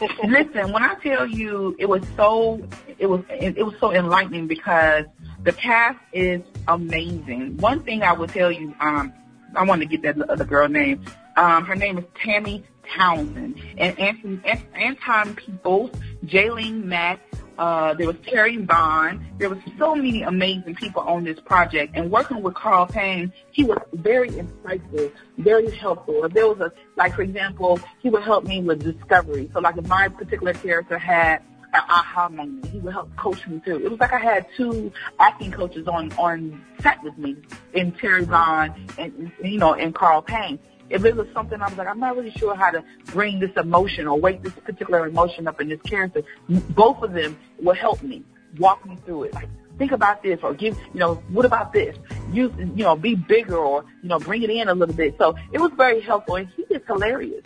Listen, when I tell you it was so it was it was so enlightening because the cast is amazing. One thing I will tell you, um, I want to get that other girl name. Um, her name is Tammy Townsend and Anton, Anton Peeples, Jaylene Mack. Uh, there was Terry Bond. There was so many amazing people on this project. And working with Carl Payne, he was very insightful, very helpful. There was a, like for example, he would help me with discovery. So like if my particular character had an aha moment, he would help coach me through. It was like I had two acting coaches on, on set with me in Terry Bond and, you know, and Carl Payne if it was something I was like, I'm not really sure how to bring this emotion or wake this particular emotion up in this character, both of them will help me, walk me through it. Like, think about this or give, you know, what about this? Use, you know, be bigger or, you know, bring it in a little bit. So it was very helpful and he is hilarious.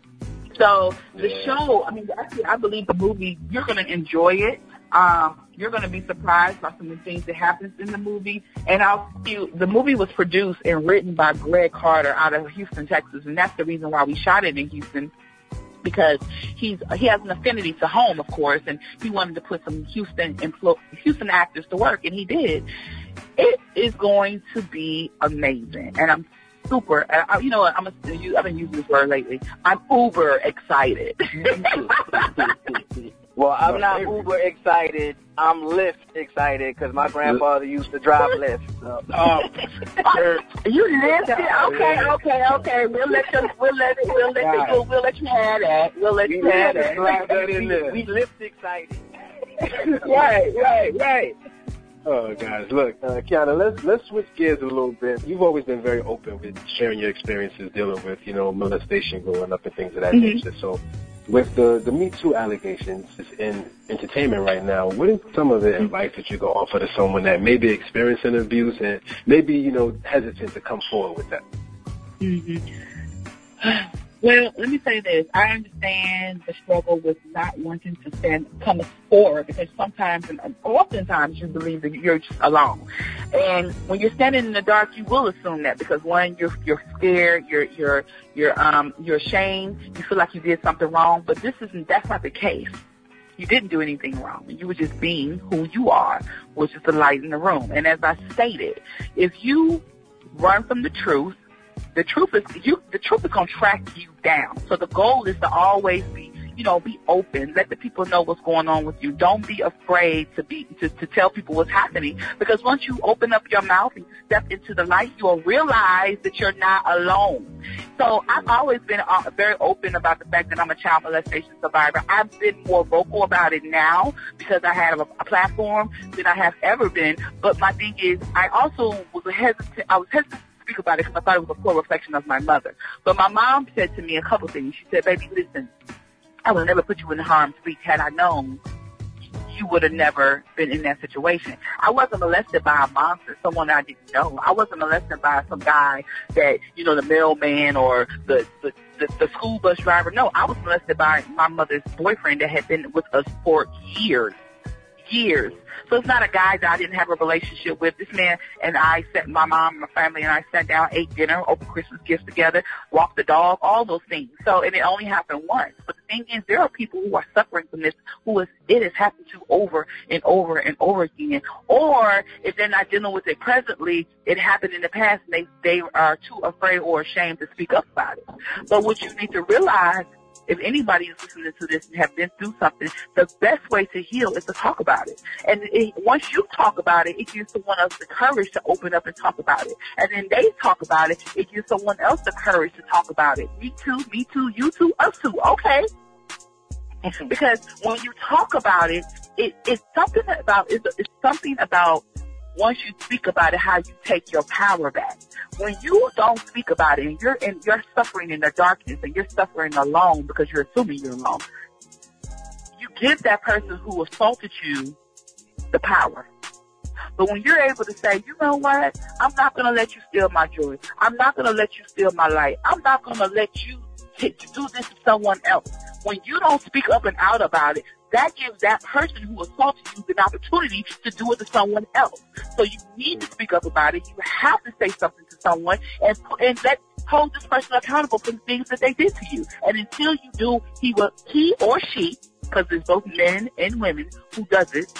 So the show, I mean, actually, I believe the movie, you're going to enjoy it. Um, you're going to be surprised by some of the things that happens in the movie. And I'll you, the movie was produced and written by Greg Carter out of Houston, Texas, and that's the reason why we shot it in Houston because he's he has an affinity to home, of course, and he wanted to put some Houston emplo- Houston actors to work, and he did. It is going to be amazing, and I'm super. I, you know, I'm a, I've been using this word lately. I'm uber excited. Well, I'm not Uber excited. I'm Lyft excited because my grandfather used to drive Lyft. So. Um, you lived it. Okay, okay, okay. We'll let you. We'll let it. We'll let you. We'll, we'll let you have that. We'll let you have that. Slap that in there. We Lyft excited. right, right, right. Oh, guys, look, uh, Kiana, let's let's switch gears a little bit. You've always been very open with sharing your experiences dealing with, you know, molestation growing up and things of that Mhm. nature. So, with the the Me Too allegations in entertainment right now, what is some of the advice that you go offer to someone that may be experiencing abuse and maybe you know hesitant to come forward with that? Mm-hmm. Well, let me say this. I understand the struggle with not wanting to stand come forward because sometimes and oftentimes you believe that you're just alone. And when you're standing in the dark, you will assume that because one, you're you're scared, you're you're you're um you're ashamed, you feel like you did something wrong, but this isn't that's not the case. You didn't do anything wrong. You were just being who you are, which is the light in the room. And as I stated, if you run from the truth the truth is you the truth is gonna track you down. So the goal is to always be you know, be open. Let the people know what's going on with you. Don't be afraid to be to, to tell people what's happening because once you open up your mouth and you step into the light, you'll realize that you're not alone. So I've always been uh, very open about the fact that I'm a child molestation survivor. I've been more vocal about it now because I have a, a platform than I have ever been. But my thing is, I also was hesitant. I was hesitant to speak about it because I thought it was a poor reflection of my mother. But my mom said to me a couple things. She said, baby, listen, I would never put you in harm's reach had I known you would have never been in that situation. I wasn't molested by a monster, someone I didn't know. I wasn't molested by some guy that, you know, the mailman or the, the, the, the school bus driver. No, I was molested by my mother's boyfriend that had been with us for years. Years. So it's not a guy that I didn't have a relationship with. This man and I sat, my mom and my family and I sat down, ate dinner, opened Christmas gifts together, walked the dog, all those things. So, and it only happened once. But the thing is, there are people who are suffering from this, who is, it has happened to over and over and over again. Or if they're not dealing with it presently, it happened in the past and they, they are too afraid or ashamed to speak up about it. But what you need to realize if anybody is listening to this and have been through something, the best way to heal is to talk about it. And it, once you talk about it, it gives someone else the courage to open up and talk about it. And then they talk about it, it gives someone else the courage to talk about it. Me too, me too, you too, us too. Okay. because when you talk about it, it it's something about it's, it's something about once you speak about it, how you take your power back. When you don't speak about it and you're in, you're suffering in the darkness and you're suffering alone because you're assuming you're alone, you give that person who assaulted you the power. But when you're able to say, you know what, I'm not going to let you steal my joy. I'm not going to let you steal my light. I'm not going to let you t- do this to someone else. When you don't speak up and out about it, that gives that person who assaulted you an opportunity to do it to someone else. So you need to speak up about it. You have to say something to someone and and let hold this person accountable for the things that they did to you. And until you do, he will he or she, because there's both men and women who does it,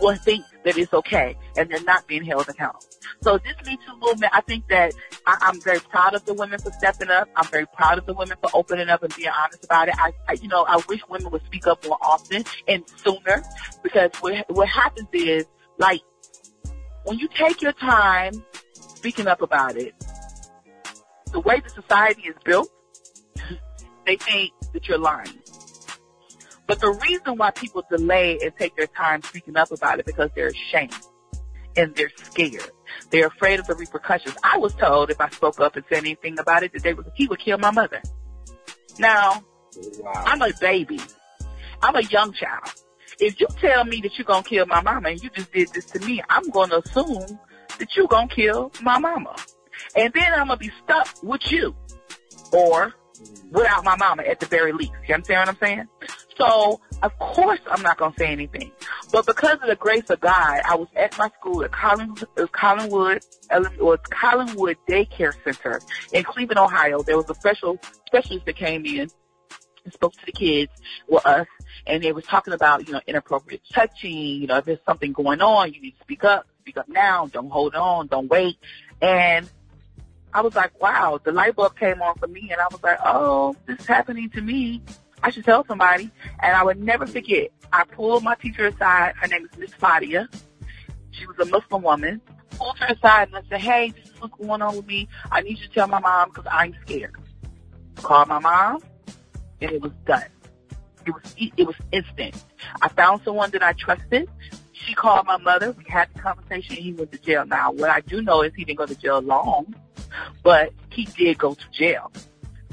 will think that it's okay and they're not being held accountable. So this Me Too movement, I think that I, I'm very proud of the women for stepping up. I'm very proud of the women for opening up and being honest about it. I, I you know, I wish women would speak up more often and sooner because what, what happens is, like, when you take your time speaking up about it, the way the society is built, they think that you're lying. But the reason why people delay and take their time speaking up about it because they're ashamed and they're scared. They're afraid of the repercussions. I was told if I spoke up and said anything about it that they would, he would kill my mother. Now, wow. I'm a baby. I'm a young child. If you tell me that you're gonna kill my mama and you just did this to me, I'm gonna assume that you're gonna kill my mama. And then I'm gonna be stuck with you. Or without my mama at the very least. You understand what I'm saying? So, of course I'm not going to say anything. But because of the grace of God, I was at my school at uh, Collinwood, Collinwood, or Collinwood Daycare Center in Cleveland, Ohio. There was a special specialist that came in and spoke to the kids, or us, and they was talking about, you know, inappropriate touching, you know, if there's something going on, you need to speak up, speak up now, don't hold on, don't wait. And I was like, wow, the light bulb came on for me and I was like, oh, this is happening to me. I should tell somebody. And I would never forget. I pulled my teacher aside. Her name is Miss Fadia. She was a Muslim woman. Pulled her aside and I said, hey, this is what's going on with me. I need you to tell my mom because I'm scared. Called my mom and it was done. It was, it was instant. I found someone that I trusted. She called my mother. We had the conversation. He went to jail. Now, what I do know is he didn't go to jail long, but he did go to jail.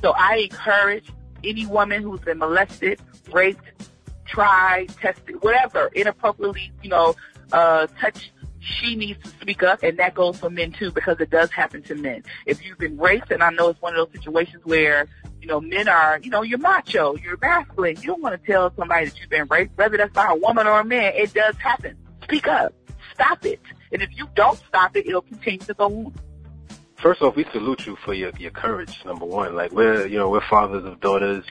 So I encourage any woman who's been molested, raped, tried, tested, whatever, inappropriately, you know, uh, touched, she needs to speak up, and that goes for men too, because it does happen to men. If you've been raped, and I know it's one of those situations where, you know, men are, you know, you're macho, you're masculine. You don't want to tell somebody that you've been raped, whether that's by a woman or a man. It does happen. Speak up. Stop it. And if you don't stop it, it'll continue to go on. First off, we salute you for your your courage. Number one, like we're you know we're fathers of daughters,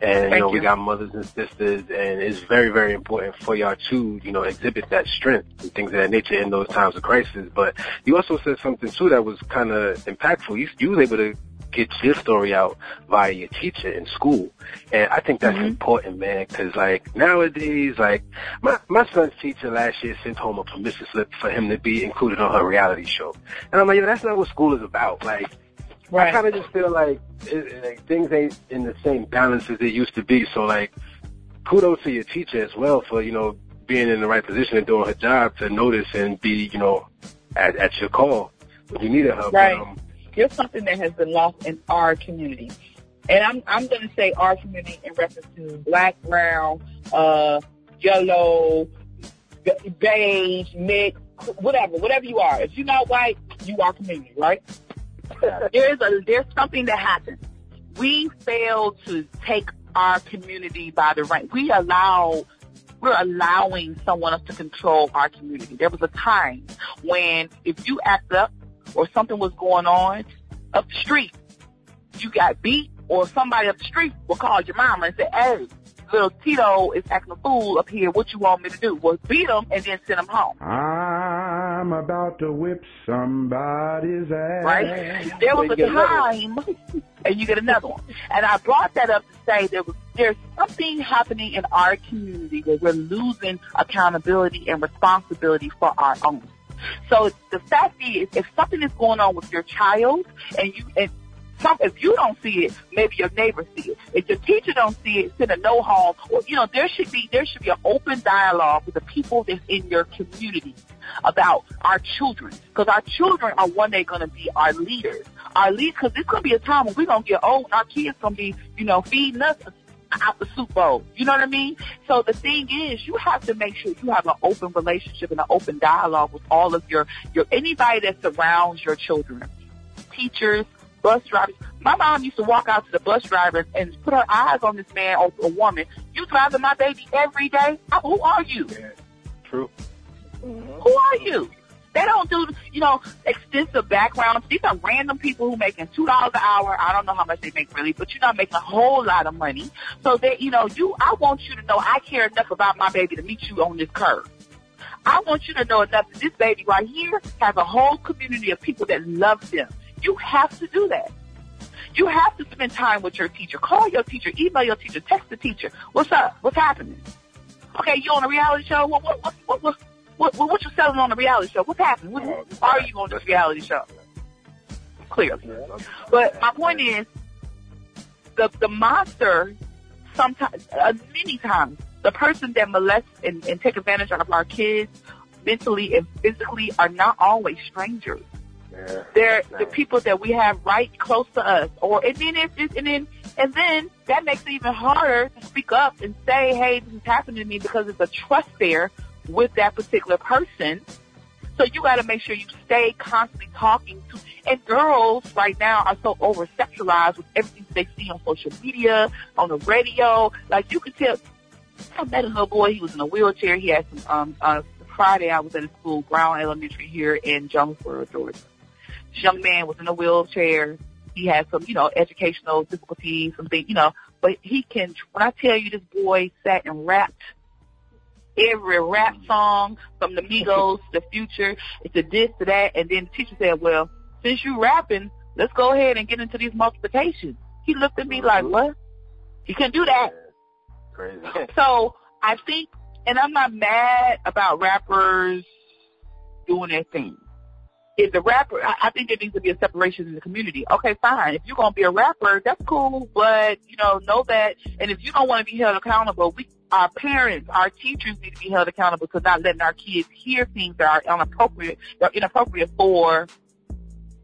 and you know we got mothers and sisters, and it's very very important for y'all to you know exhibit that strength and things of that nature in those times of crisis. But you also said something too that was kind of impactful. You you was able to get your story out via your teacher in school. And I think that's mm-hmm. important, man, cause like nowadays, like my, my son's teacher last year sent home a permission slip for him to be included on her reality show. And I'm like, yeah, that's not what school is about. Like, right. I kind of just feel like, it, like things ain't in the same balance as they used to be. So like, kudos to your teacher as well for, you know, being in the right position and doing her job to notice and be, you know, at, at your call when you needed her. Right. Um, here's something that has been lost in our community. And I'm I'm going to say our community in reference to black, brown, uh, yellow, beige, mixed, whatever, whatever you are. If you're not white, you are community, right? there's a there's something that happens. We fail to take our community by the right. We allow we're allowing someone else to control our community. There was a time when if you act up or something was going on up the street, you got beat, or somebody up the street will call your mama and say, hey, little Tito is acting a fool up here. What you want me to do? Well, beat him and then send him home. I'm about to whip somebody's ass. Right? There was a time, and you get another one. And I brought that up to say there was there's something happening in our community where we're losing accountability and responsibility for our own. So the fact is, if something is going on with your child and you, and some, if you don't see it, maybe your neighbor see it. If your teacher don't see it, send a no home. Or you know, there should be there should be an open dialogue with the people that's in your community about our children, because our children are one day going to be our leaders. Our lead, because there's going to be a time when we're going to get old, and our kids going to be, you know, feeding us out the soup bowl. You know what I mean? So the thing is, you have to make sure you have an open relationship and an open dialogue with all of your, your, anybody that surrounds your children. Teachers, bus drivers. My mom used to walk out to the bus drivers and put her eyes on this man or a woman. You driving my baby every day? Who are you? Yeah, true. Who are you? They don't do, you know, extensive backgrounds. These are random people who making two dollars an hour. I don't know how much they make really, but you're not making a whole lot of money. So that, you know, you, I want you to know I care enough about my baby to meet you on this curve. I want you to know enough that this baby right here has a whole community of people that love them. You have to do that. You have to spend time with your teacher. Call your teacher, email your teacher, text the teacher. What's up? What's happening? Okay, you on a reality show? What, what, what, what, what, what, what you selling on the reality show? What's happening? What, why are you on this reality show? Clearly. But my point is, the the monster, sometimes, uh, many times, the person that molests and, and take advantage of our kids, mentally and physically, are not always strangers. Yeah. They're the people that we have right close to us, or and then if and then and then that makes it even harder to speak up and say, "Hey, this is happening to me," because it's a trust there with that particular person. So you got to make sure you stay constantly talking to. And girls right now are so over sexualized with everything they see on social media, on the radio. Like you could tell. I met a little boy. He was in a wheelchair. He had some. Um, uh, Friday I was at a school, Brown Elementary here in Jonesboro, Georgia. This young man was in a wheelchair. He had some, you know, educational difficulties, some things, you know. But he can. When I tell you, this boy sat and rapped every rap song from the Migos, the Future, it's a this to that, and then the teacher said, "Well, since you rapping, let's go ahead and get into these multiplications." He looked at me like, mm-hmm. "What? You can't do that?" Crazy. So I think, and I'm not mad about rappers doing their thing if the rapper, I, I think there needs to be a separation in the community. Okay, fine. If you're gonna be a rapper, that's cool, but you know, know that. And if you don't want to be held accountable, we, our parents, our teachers need to be held accountable for not letting our kids hear things that are inappropriate, that are inappropriate for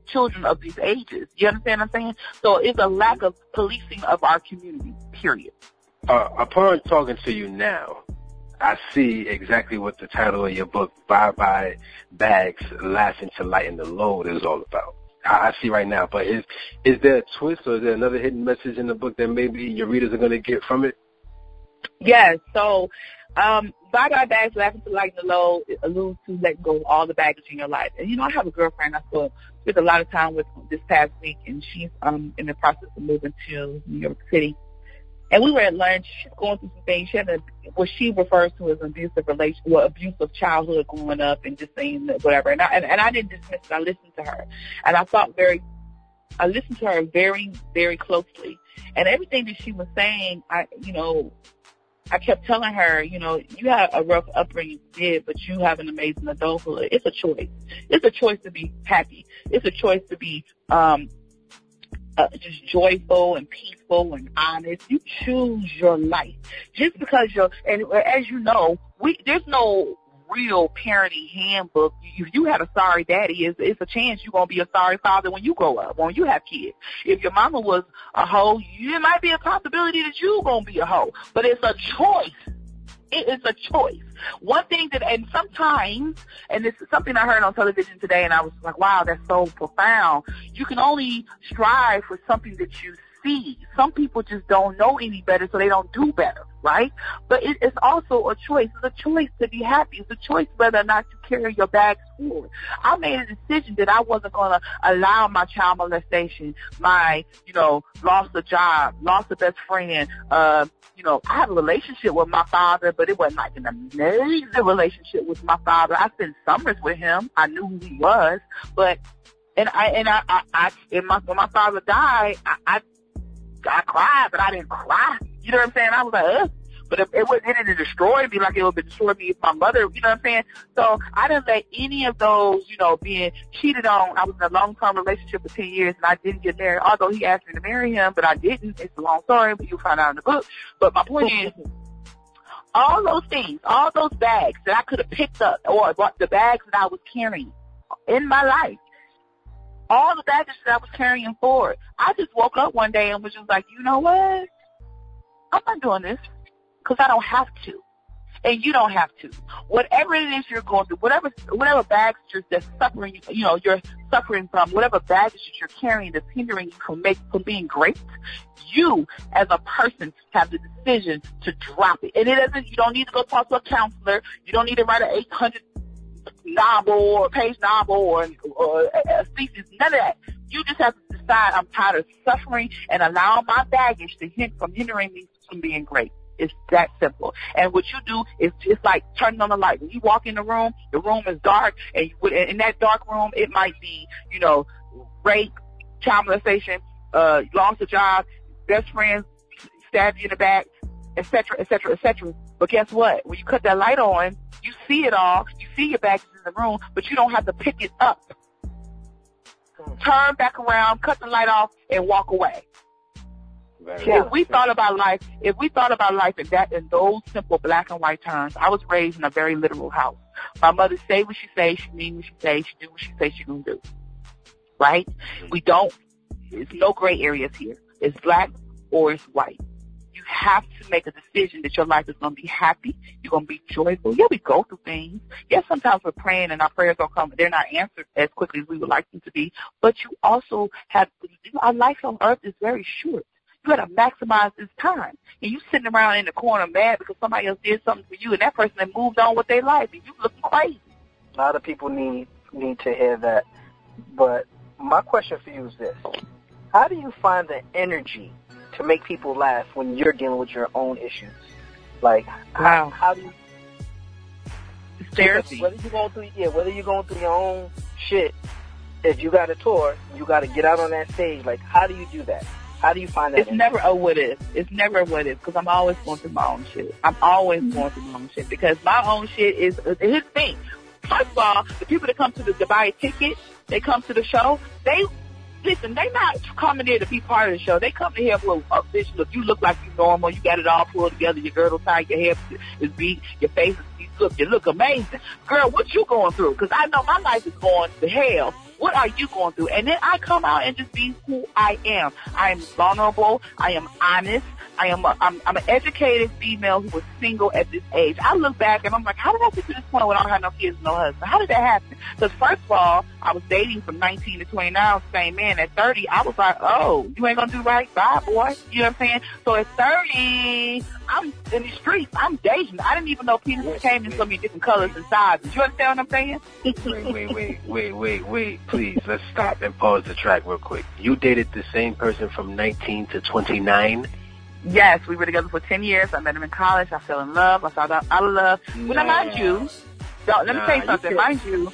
children of these ages. You understand what I'm saying? So it's a lack of policing of our community. Period. Uh, upon talking to you now, I see exactly what the title of your book, Bye Bye Bags, Laughing to Lighten the Load, is all about. I, I see right now, but is is there a twist or is there another hidden message in the book that maybe your readers are going to get from it? Yes. So, um, bye bye bags laughing to lighten the load it alludes to letting go of all the baggage in your life. And you know, I have a girlfriend I spent spent a lot of time with this past week, and she's um in the process of moving to New York City. And we were at lunch. She's going through some things. She had a, what she refers to as abusive relation, well, abusive childhood growing up, and just saying whatever. And I and, and I didn't dismiss it. I listened to her, and I thought very, I listened to her very, very closely, and everything that she was saying, I, you know, I kept telling her, you know, you had a rough upbringing, did, but you have an amazing adulthood. It's a choice. It's a choice to be happy. It's a choice to be um uh, just joyful and peaceful and honest. You choose your life. Just because you're, and as you know, we there's no real parenting handbook. If you had a sorry daddy, it's, it's a chance you're gonna be a sorry father when you grow up, when you have kids. If your mama was a hoe, it might be a possibility that you're gonna be a hoe. But it's a choice. It is a choice. One thing that, and sometimes, and this is something I heard on television today, and I was like, wow, that's so profound. You can only strive for something that you see. Some people just don't know any better, so they don't do better, right? But it, it's also a choice. It's a choice to be happy. It's a choice whether or not you carry your bags forward. I made a decision that I wasn't going to allow my child molestation, my, you know, lost a job, lost a best friend, uh, you know, I had a relationship with my father, but it wasn't like an amazing relationship with my father. I spent summers with him. I knew who he was, but and I and I I, I and my when my father died, I, I I cried, but I didn't cry. You know what I'm saying? I was like, Ugh. But it, it, would, it didn't destroy me like it would destroy me if my mother, you know what I'm saying? So I didn't let any of those, you know, being cheated on. I was in a long-term relationship for 10 years and I didn't get married, although he asked me to marry him, but I didn't. It's a long story, but you'll find out in the book. But my point is, all those things, all those bags that I could have picked up or bought the bags that I was carrying in my life, all the baggage that I was carrying forward. I just woke up one day and was just like, you know what? I'm not doing this because I don't have to. And you don't have to. Whatever it is you're going through, whatever whatever baggage that's suffering, you know, you're suffering from, whatever baggage that you're carrying that's hindering you from make from being great, you as a person have the decision to drop it. And it doesn't. You don't need to go talk to a counselor. You don't need to write an 800 novel or page novel or, or a thesis, none of that. You just have to decide I'm tired of suffering and allowing my baggage to hint from hindering me from being great. It's that simple. And what you do is just like turning on the light. When you walk in the room, the room is dark, and in that dark room, it might be, you know, rape, child molestation, uh, lost a job, best friends stabbed you in the back, etc., etc., etc. But guess what? When you cut that light on, you see it all. You see your bags in the room, but you don't have to pick it up. Turn back around, cut the light off, and walk away. Very If we thought about life, if we thought about life in that in those simple black and white terms, I was raised in a very literal house. My mother say what she say, she mean what she say, she do what she say she gonna do. Right? We don't. There's no gray areas here. It's black or it's white. Have to make a decision that your life is going to be happy. You're going to be joyful. Yeah, we go through things. Yes, sometimes we're praying and our prayers don't come. They're not answered as quickly as we would like them to be. But you also have, our life on earth is very short. You got to maximize this time. And you sitting around in the corner mad because somebody else did something for you and that person has moved on with their life and you looking crazy. A lot of people need need to hear that. But my question for you is this: How do you find the energy to make people laugh when you're dealing with your own issues? Like, how, Wow. how do you? It's therapy. Whether you're going through, yeah, whether you're going through your own shit, if you got a tour, you got to get out on that stage. Like, how do you do that? How do you find that? It's never a what if. It's never a what if because I'm always going through my own shit. I'm always going through my own shit because my own shit is his thing. First of all, the people that come to the to buy a ticket, they come to the show. They listen. They not coming here to be part of the show. They come to here for a bitch. Look, you look like you normal. You got it all pulled together. Your girdle tight. Your hair is beat. Your face is. You look. You look amazing, girl. What you going through? Because I know my life is going to hell. What are you going through? And then I come out and just be who I am. I am vulnerable. I am honest. I am a, I'm, I'm an educated female who was single at this age. I look back and I'm like, how did I get to this point when I don't have no kids, no husband? How did that happen? Because first of all, I was dating from 19 to 29, same man. At 30, I was like, oh, you ain't gonna do right, bye, boy. You know what I'm saying? So at 30, I'm in the streets. I'm dating. I didn't even know penises came in so many different colors and sizes. You understand what I'm saying? wait, wait, wait, wait, wait, wait. Please, let's stop and pause the track real quick. You dated the same person from 19 to 29? Yes, we were together for 10 years. I met him in college. I fell in love. I found out out of love. Well, now, mind you, let me Nah, tell you you something. can't- Mind you,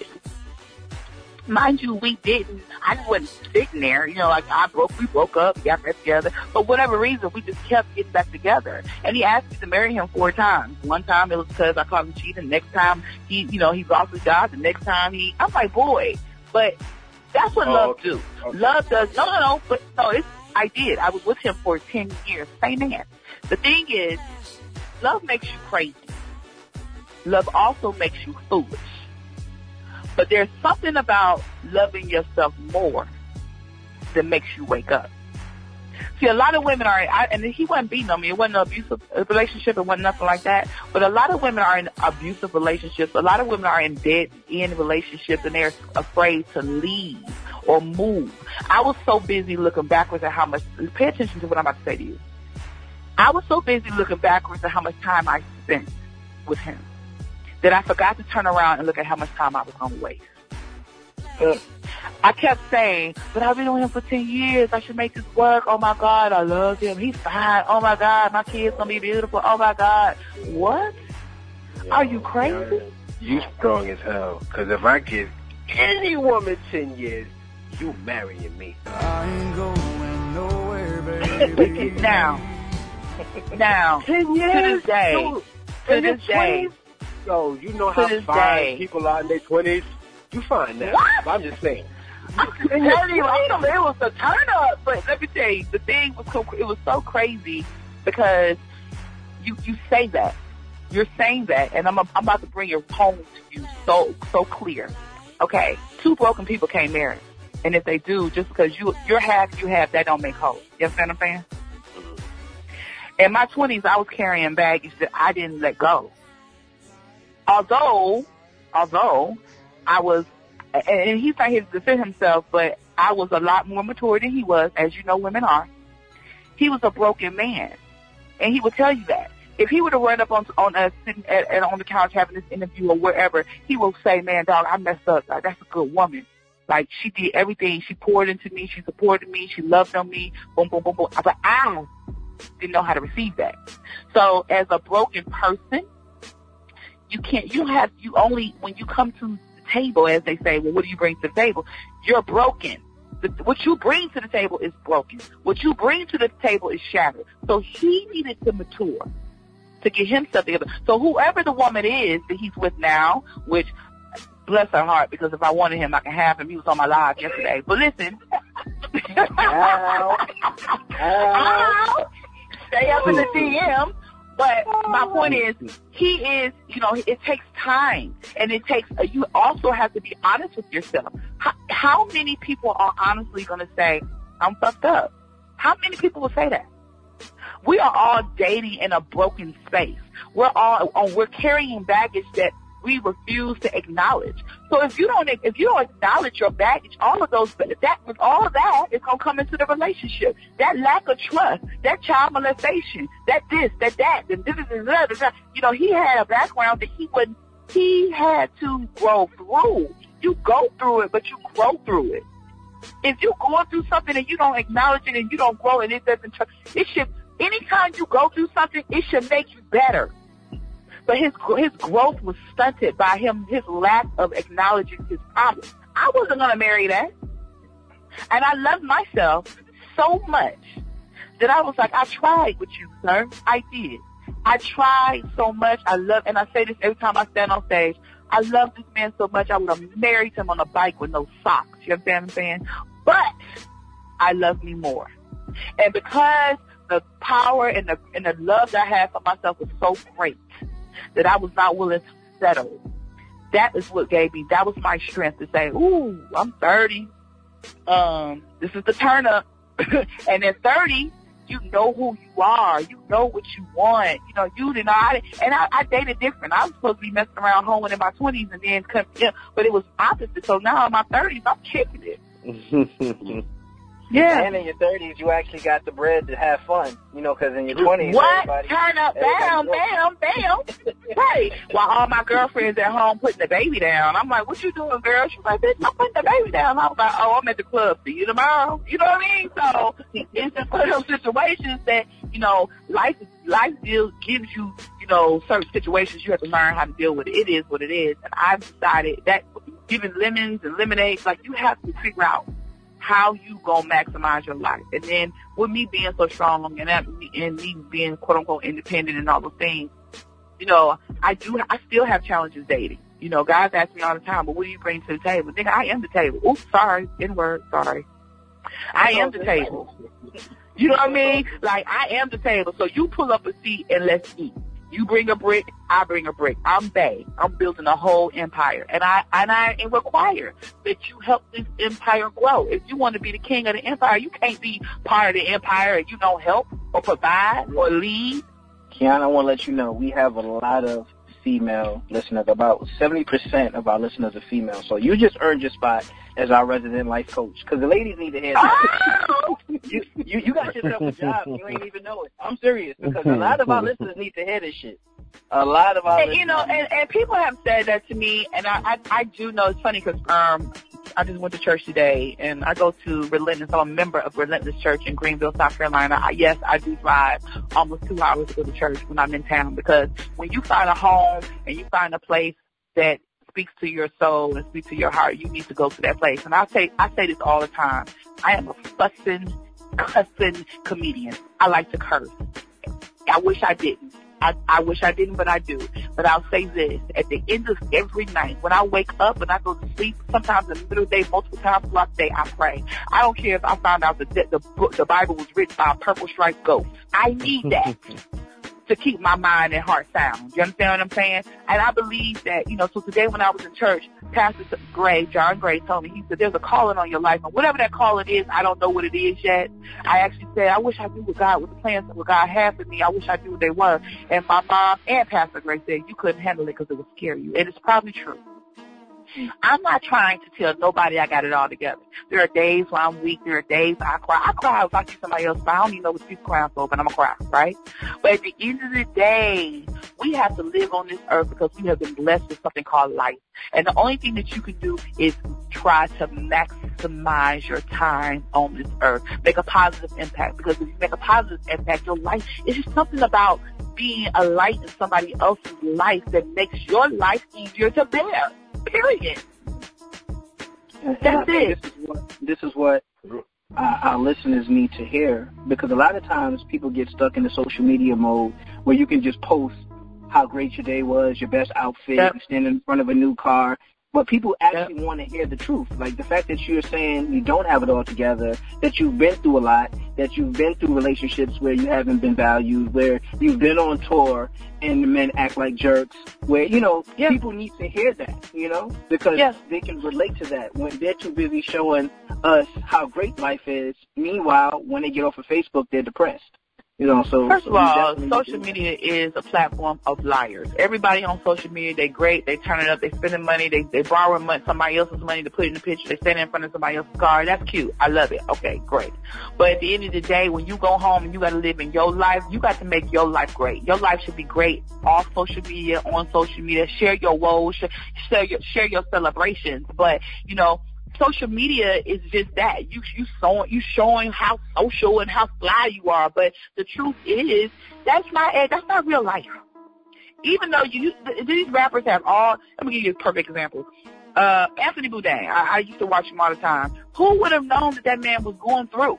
mind you, we didn't. I just wasn't sitting there. You know, like I broke, we broke up, we got back together. For whatever reason, we just kept getting back together. And he asked me to marry him four times. One time it was because I caught him cheating. Next time he, you know, he lost his job. The next time he, I'm like, boy, but that's what Oh, love okay. do. Okay. Love does, no, no, no, but no, it's, I did. I was with him for 10 years. Same man. The thing is, love makes you crazy. Love also makes you foolish. But there's something about loving yourself more that makes you wake up. See, a lot of women are, I, and he wasn't beating on me. It wasn't an abusive relationship. It wasn't nothing like that. But a lot of women are in abusive relationships. A lot of women are in dead end relationships and they're afraid to leave or move. I was so busy looking backwards at how much, pay attention to what I'm about to say to you. I was so busy looking backwards at how much time I spent with him that I forgot to turn around and look at how much time I was going to waste. I kept saying, but I've been with him for 10 years. I should make this work. Oh my God, I love him. He's fine. Oh my God, my kid's going to be beautiful. Oh my God. What? Are you crazy? You strong as hell. Cause if I give any woman 10 years, you marrying me. now, now, 10 to this day, Yo, to in this day, 20s? Yo, you know how fine day. people are in their 20s? You fine now. What? But I'm just saying. I'm telling you, I it was a turn up, but let me tell you, the thing was so, it was so crazy because you you say that, you're saying that, and I'm I'm about to bring it home to you so so clear. Okay, two broken people can't marry, and if they do, just because you you're half you have, that don't make whole. You understand what I'm saying? Mm-hmm. In my twenties, I was carrying baggage that I didn't let go. Although, although I was and he's not here to defend himself, but I was a lot more mature than he was, as you know women are. He was a broken man. And he would tell you that. If he would have run up on on us sitting at, at on the couch having this interview or wherever, he will say, Man, dog, I messed up. That's a good woman. Like she did everything. She poured into me, she supported me, she loved on me, boom, boom, boom, boom. But I didn't know how to receive that. So as a broken person, you can't you have you only when you come to the table, as they say, well, what do you bring to the table? You're broken. What you bring to the table is broken. What you bring to the table is shattered. So he needed to mature to get himself together. So whoever the woman is that he's with now, which bless her heart, because if I wanted him, I can have him. He was on my live yesterday. But listen. Ow. Stay up in the DM. But my point is, he is, you know, it takes time, and it takes. Uh, you also have to be honest with yourself. How, how many people are honestly going to say, "I'm fucked up"? How many people will say that? We are all dating in a broken space. We're all, oh, we're carrying baggage that we refuse to acknowledge. So if you don't, if you don't acknowledge your baggage, all of those, that, with all of that is to come into the relationship. That lack of trust, that child molestation, that this, that that, and this, this, this. You know, he had a background that he wouldn't, he had to grow through. You go through it, but you grow through it. If you're going through something and you don't acknowledge it and you don't grow and it doesn't, it should, anytime you go through something, it should make you better. But his his growth was stunted by him his lack of acknowledging his problems. I wasn't gonna marry that, and I loved myself so much that I was like, I tried with you, sir. I did. I tried so much. I love, and I say this every time I stand on stage. I love this man so much. I would have married him on a bike with no socks. You understand what I'm saying? But I love me more, and because the power and the and the love that I had for myself was so great that I was not willing to settle. That is what gave me, that was my strength to say, ooh, I'm 30. Um, this is the turn up. and at 30, you know who you are. You know what you want. You know, you did not, and I, I dated different. I was supposed to be messing around hoeing in my 20s and then come, yeah, but it was opposite. So now in my 30s, I'm kicking it. Yeah. And in your 30s, you actually got the bread to have fun. You know, because in your 20s, What? everybody- Turn up, bam, bam, bam. right. While all my girlfriends at home putting the baby down. I'm like, what you doing, girl? She's like, bitch, I'm putting the baby down. I was like, oh, I'm at the club. See you tomorrow. You know what I mean? So it's just one of those situations that, you know, life, life deals, gives you, you know, certain situations you have to learn how to deal with it. It is what it is. And I've decided that giving lemons and lemonades, like you have to figure out how you gonna maximize your life. And then with me being so strong and that, and me being quote unquote independent and all those things, you know, I do, I still have challenges dating. You know, guys ask me all the time, but what do you bring to the table? Nigga, I am the table. Oops, sorry, N word, sorry. I am the table. You know what I mean? Like I am the table. So you pull up a seat and let's eat. You bring a brick, I bring a brick. I'm Bay. I'm building a whole empire, and I and I require that you help this empire grow. If you want to be the king of the empire, you can't be part of the empire and you don't help or provide or lead. Kiana, I want to let you know we have a lot of female listeners. About 70% of our listeners are female. So you just earned your spot as our resident life coach. Because the ladies need to hear that. you, you, you got yourself a job you ain't even know it. I'm serious. Because a lot of our listeners need to hear this shit. A lot of our And, listeners. you know, and, and people have said that to me, and I, I, I do know it's funny because um, I just went to church today, and I go to Relentless. I'm a member of Relentless Church in Greenville, South Carolina. I, yes, I do drive almost two hours to go to church when I'm in town because when you find a home and you find a place that speaks to your soul and speaks to your heart, you need to go to that place. And I say, I say this all the time. I am a fussing, cussing comedian. I like to curse. I wish I didn't. I, I wish I didn't, but I do. But I'll say this, at the end of every night, when I wake up and I go to sleep, sometimes in the middle of the day, multiple times throughout the day, I pray. I don't care if I found out that the, the, the Bible was written by a purple striped ghost. I need that to keep my mind and heart sound. You understand what I'm saying? And I believe that, you know, so today when I was in church, Pastor Gray, John Gray told me, he said, there's a calling on your life. And whatever that calling is, I don't know what it is yet. I actually said, I wish I knew what God, what the plans what God had for me. I wish I knew what they were. And my mom and Pastor Gray said, you couldn't handle it because it would scare you. And it's probably true. I'm not trying to tell nobody I got it all together. There are days when I'm weak. There are days I cry. I cry if I see somebody else cry. I don't even know what people crying for, but I'm gonna cry, right? But at the end of the day, we have to live on this earth because we have been blessed with something called life. And the only thing that you can do is try to maximize your time on this earth. Make a positive impact because if you make a positive impact, your life is just something about being a light in somebody else's life that makes your life easier to bear. Period. That's it. This is what, this is what our, our listeners need to hear because a lot of times people get stuck in the social media mode where you can just post how great your day was, your best outfit, Yep. standing in front of a new car. But people actually want to hear the truth. Like the fact that you're saying you don't have it all together, that you've been through a lot, that you've been through relationships where you haven't been valued, where you've been on tour and the men act like jerks, where, you know, people need to hear that, you know, because Yeah. they can relate to that when they're too busy showing us how great life is. Meanwhile, when they get off of Facebook, they're depressed. You know, so First of all, social media is a platform of liars. Everybody on social media, they great, they turn it up, they spending money, they they borrowing money, somebody else's money to put in the picture, they standing in front of somebody else's car. That's cute. I love it. Okay, great. But at the end of the day, when you go home and you got to live in your life, you got to make your life great. Your life should be great off social media, on social media. Share your woes, share your share your celebrations. But you know, social media is just that. You you showing you showing how social and how fly you are, but the truth is that's not eh, that's not real life. Even though you these rappers have all, let me give you a perfect example. Uh, Anthony Bourdain, I, I used to watch him all the time. Who would have known that that man was going through?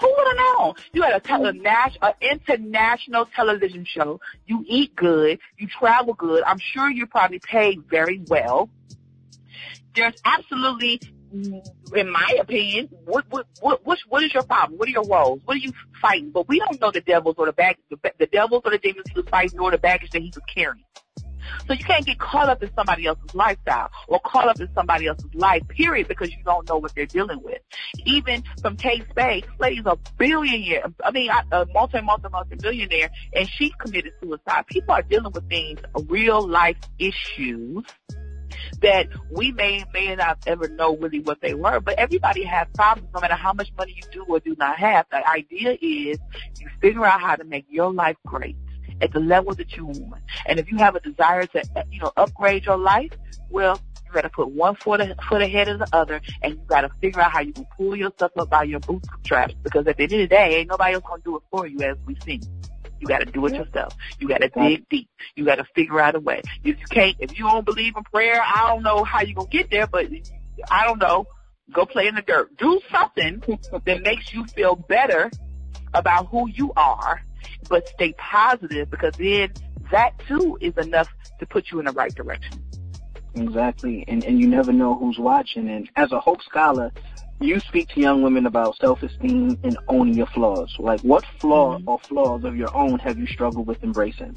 Who would have known? You had a, tel- a, nas- a international television show. You eat good. You travel good. I'm sure you're probably paid very well. There's absolutely, in my opinion, what what what what, what is your problem? What are your woes? What are you fighting? But we don't know the devils or the bag, the, the devils or the demons he was fighting or the baggage that he was carrying. So you can't get caught up in somebody else's lifestyle or caught up in somebody else's life, period, because you don't know what they're dealing with. Even from Kate Spade, lady's a billionaire, I mean, a multi, multi, multi billionaire, and she committed suicide. People are dealing with things, real life issues that we may may not ever know really what they were, but everybody has problems no matter how much money you do or do not have. The idea is you figure out how to make your life great at the level that you want. And if you have a desire to, uh, you know, upgrade your life, well, you got to put one foot, foot ahead of the other, and you got to figure out how you can pull yourself up by your bootstraps. Because at the end of the day, ain't nobody else gonna do it for you, as we see. You got to do it yourself. You got to dig deep. You got to figure out a way. If you can't, if you don't believe in prayer, I don't know how you're gonna get there, but I don't know. Go play in the dirt. Do something that makes you feel better about who you are, but stay positive because then that too is enough to put you in the right direction. Exactly, and and you never know who's watching. And as a Hope scholar, you speak to young women about self-esteem and owning your flaws. Like, what flaw mm-hmm. or flaws of your own have you struggled with embracing?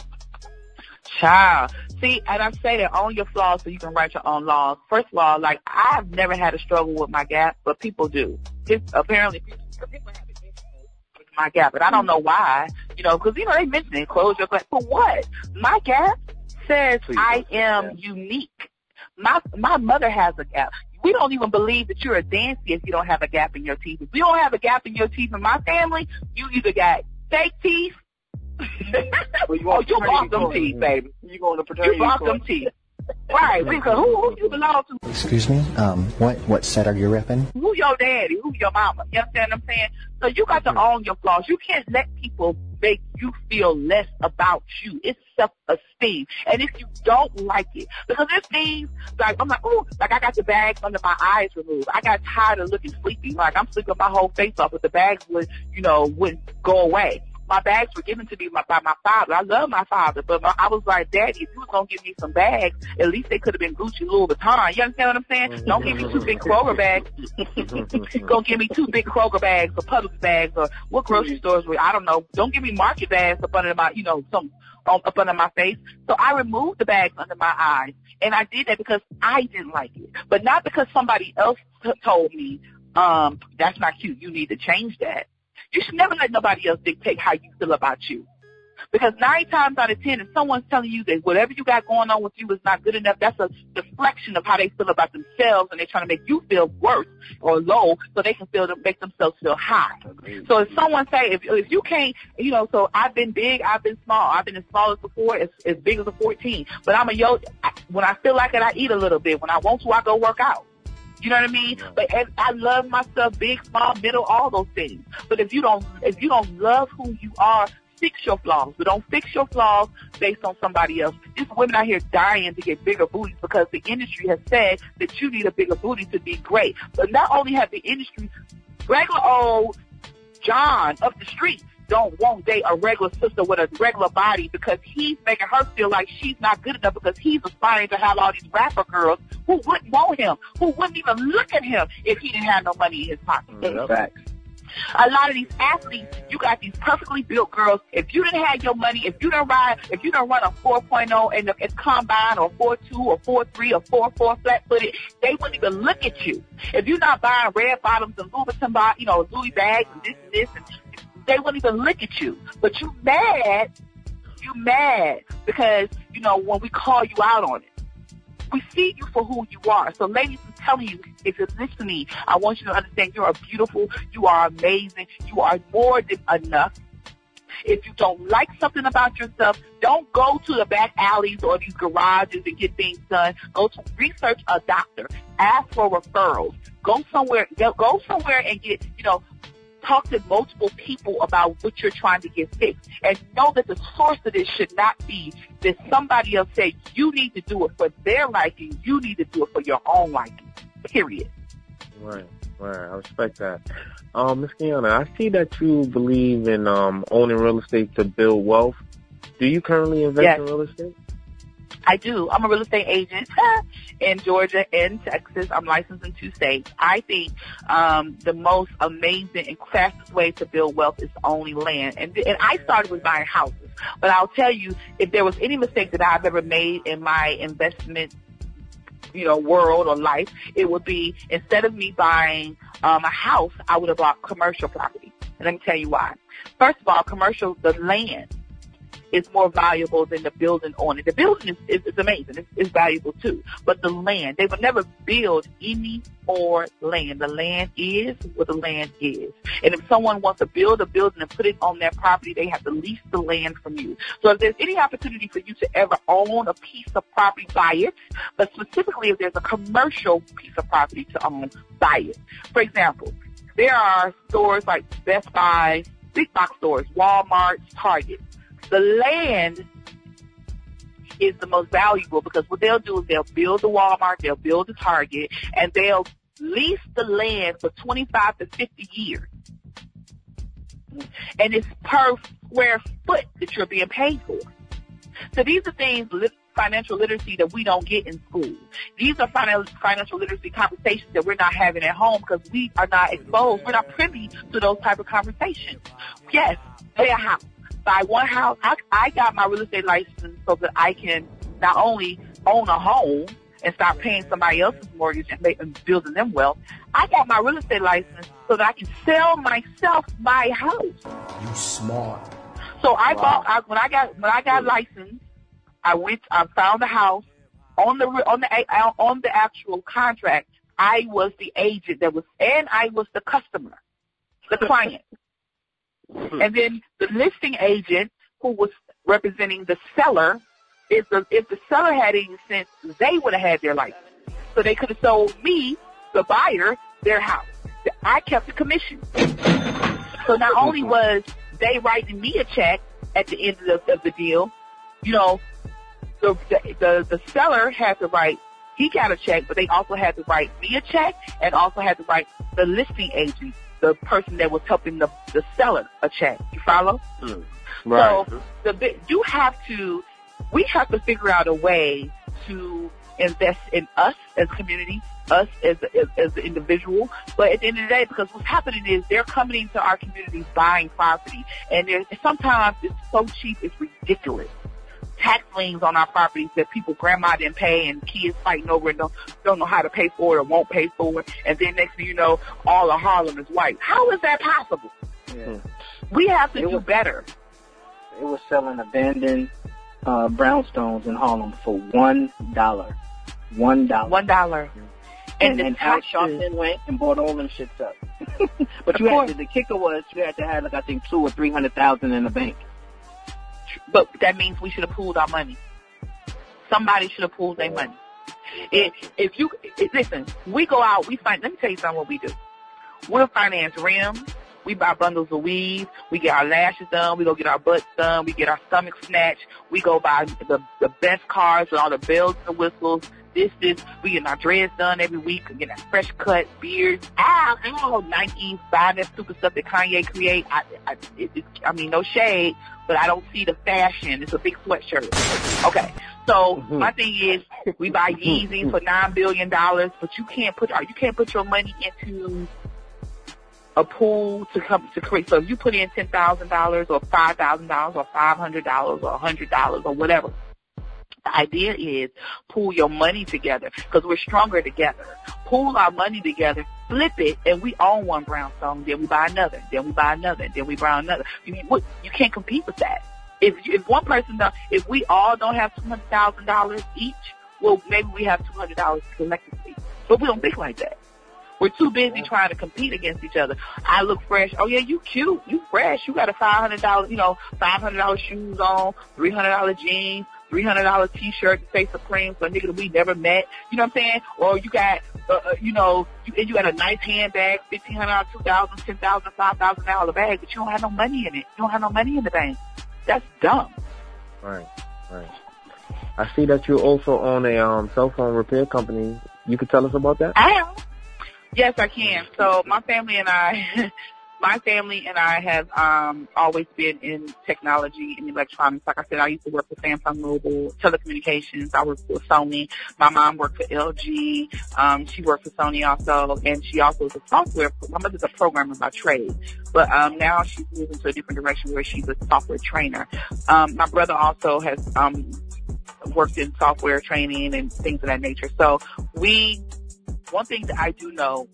Child. See, and I say that own your flaws so you can write your own laws. First of all, like, I've never had a struggle with my gap, but people do. It's, apparently, people, people have with my gap, but I don't know why. You know, because, you know, they mention it, close your gap. But what? My gap says Please I am unique. My my mother has a gap we don't even believe that you're a Dancie if you don't have a gap in your teeth. If you don't have a gap in your teeth in my family, you either got fake teeth. well, you oh, you bought them teeth, baby. You going to fraternity You bought them teeth. Right, because who, who you belong to? Excuse me, um, what, what set are you repping? Who your daddy? Who your mama? You understand what I'm saying? So you got to mm-hmm. own your flaws. You can't let people make you feel less about you. It's self-esteem. And if you don't like it, because there's things like, I'm like, oh, like I got the bags under my eyes removed. I got tired of looking sleepy. Like I'm sleeping my whole face off, but the bags would, you know, wouldn't go away my bags were given to me by, by my father. I love my father, but my, I was like, Daddy, if you was gonna give me some bags, at least they could have been Gucci Louis Vuitton. You understand what I'm saying? Don't give me two big Kroger bags. Don't give me two big Kroger bags or Publix bags or what grocery stores were. I don't know. Don't give me market bags up under my, you know, some um, up under my face. So I removed the bags under my eyes, and I did that because I didn't like it, but not because somebody else t- told me, um, that's not cute. You need to change that. You should never let nobody else dictate how you feel about you. Because nine times out of ten, if someone's telling you that whatever you got going on with you is not good enough, that's a deflection of how they feel about themselves, and they're trying to make you feel worse or low, so they can feel to make themselves feel high. So if someone say, if if you can't, you know, so I've been big, I've been small, I've been as small as before, as as big as a fourteen, but I'm a yo. When I feel like it, I eat a little bit. When I want to, I go work out. You know what I mean? But and I love myself, big, small, middle, all those things. But if you don't, if you don't love who you are, fix your flaws. But don't fix your flaws based on somebody else. These women out here dying to get bigger booties because the industry has said that you need a bigger booty to be great. But not only have the industry, regular old John up the street don't want date a regular sister with a regular body because he's making her feel like she's not good enough because he's aspiring to have all these rapper girls who wouldn't want him, who wouldn't even look at him if he didn't have no money in his pocket. Mm, Facts. A lot of these athletes, you got these perfectly built girls. If you didn't have your money, if you don't ride, if you don't run a 4.0 in the in combine or 4.2 or 4.3 or 4.4 flat footed, they wouldn't even look at you. If you're not buying red bottoms and Louis Vuitton, you know, Louis bags and this and this and they won't even look at you. But you mad, you mad because, you know, when we call you out on it. We see you for who you are. So ladies, I'm telling you, if you're listening, I want you to understand you are beautiful, you are amazing, you are more than enough. If you don't like something about yourself, don't go to the back alleys or these garages and get things done. Go to research a doctor. Ask for referrals. Go somewhere, go somewhere and get, you know, talk to multiple people about what you're trying to get fixed and know that the source of this should not be that somebody else said you need to do it for their liking, you need to do it for your own liking. Period. Right, right. I respect that. Um, Ms. Kiana, I see that you believe in um owning real estate to build wealth. Do you currently invest yes. in real estate? I do. I'm a real estate agent in Georgia and Texas. I'm licensed in two states. I think um, the most amazing and fastest way to build wealth is owning land. And, and I started with buying houses. But I'll tell you, if there was any mistake that I've ever made in my investment, you know, world or life, it would be instead of me buying um, a house, I would have bought commercial property. And let me tell you why. First of all, commercial, the land is more valuable than the building on it. The building is, is, is amazing. It's, it's valuable too. But the land, they would never build any more land. The land is what the land is. And if someone wants to build a building and put it on their property, they have to lease the land from you. So if there's any opportunity for you to ever own a piece of property, buy it. But specifically if there's a commercial piece of property to own, buy it. For example, there are stores like Best Buy, big box stores, Walmart, Target the land is the most valuable because what they'll do is they'll build the Walmart, they'll build the Target, and they'll lease the land for 25 to 50 years. And it's per square foot that you're being paid for. So these are things, financial literacy that we don't get in school. These are financial literacy conversations that we're not having at home because we are not exposed. We're not privy to those type of conversations. Yes, pay a house buy one house. I, I got my real estate license so that I can not only own a home and start paying somebody else's mortgage and, make, and building them wealth. I got my real estate license so that I can sell myself my house. You smart. So I wow. bought I, when I got when I got licensed. I went. I found the house on the on the uh, on the actual contract. I was the agent that was, and I was the customer, the client. Hmm. And then the listing agent who was representing the seller, if the if the seller had any sense, they would have had their license. So they could have sold me, the buyer, their house. I kept the commission. So not only was they writing me a check at the end of the, of the deal, you know, the, the the the seller had to write he got a check, but they also had to write me a check and also had to write the listing agent the person that was helping the, the seller a check. You follow? Mm. Right. So the you have to, we have to figure out a way to invest in us as community, us as, as, as the individual. But at the end of the day, because what's happening is they're coming into our communities buying property, and sometimes it's so cheap, it's ridiculous tax liens on our properties that people grandma didn't pay and kids fighting over and don't, don't know how to pay for it or won't pay for it. And then next thing you know, all of Harlem is white. How is that possible? Yeah. We have to it do was, better. It was selling abandoned uh, brownstones in Harlem for one dollar. One dollar. One dollar. And, and, and Al Sharpton went and bought all them shits up. but you had to, the kicker was you had to have like I think two or three hundred thousand in the bank. But that means we should have pooled our money. Somebody should have pooled their money. If, if you, if, listen, we go out, we find, let me tell you something what we do. We'll finance rims. We buy bundles of weave. We get our lashes done. We go get our butts done. We get our stomach snatched. We go buy the, the best cars with all the bells and whistles. This, this. We get our dreads done every week. We get a fresh cut, beards. Ah, oh, Nike, buying that stupid stuff that Kanye create. I, I, it, it, I mean, no shade, but I don't see the fashion. It's a big sweatshirt. Okay. So mm-hmm. my thing is, we buy Yeezys for nine billion dollars, but you can't put you can't put your money into a pool to come to create. So if you put in ten thousand dollars or five thousand dollars or five hundred dollars or a hundred dollars or whatever, the idea is pool your money together because we're stronger together. Pool our money together, flip it, and we own one brownstone. Then we buy another. Then we buy another. Then we buy another. You, mean, what? you can't compete with that. If if one person don't, if we all don't have two hundred thousand dollars each, well maybe we have two hundred dollars collectively. But we don't think like that. We're too busy trying to compete against each other. I look fresh. Oh yeah, you cute. You fresh. You got a five hundred dollar, you know, five hundred dollar shoes on, three hundred dollar jeans, three hundred dollar t-shirt to say Supreme for a nigga that we never met. You know what I'm saying? Or you got, uh, uh, you know, you, and you got a nice handbag, fifteen hundred dollars, two thousand, ten thousand, five thousand dollar bag, but you don't have no money in it. You don't have no money in the bank. That's dumb. Right, right. I see that you also own a um, cell phone repair company. You could tell us about that? I am. Yes, I can. So my family and I, my family and I have um, always been in technology and electronics. Like I said, I used to work for Samsung Mobile Telecommunications. I worked for Sony. My mom worked for LG. Um, she worked for Sony also, and she also is a software. My mother's a programmer by trade, but um, now she's moving to a different direction where she's a software trainer. Um, my brother also has um, worked in software training and things of that nature. So we, one thing that I do know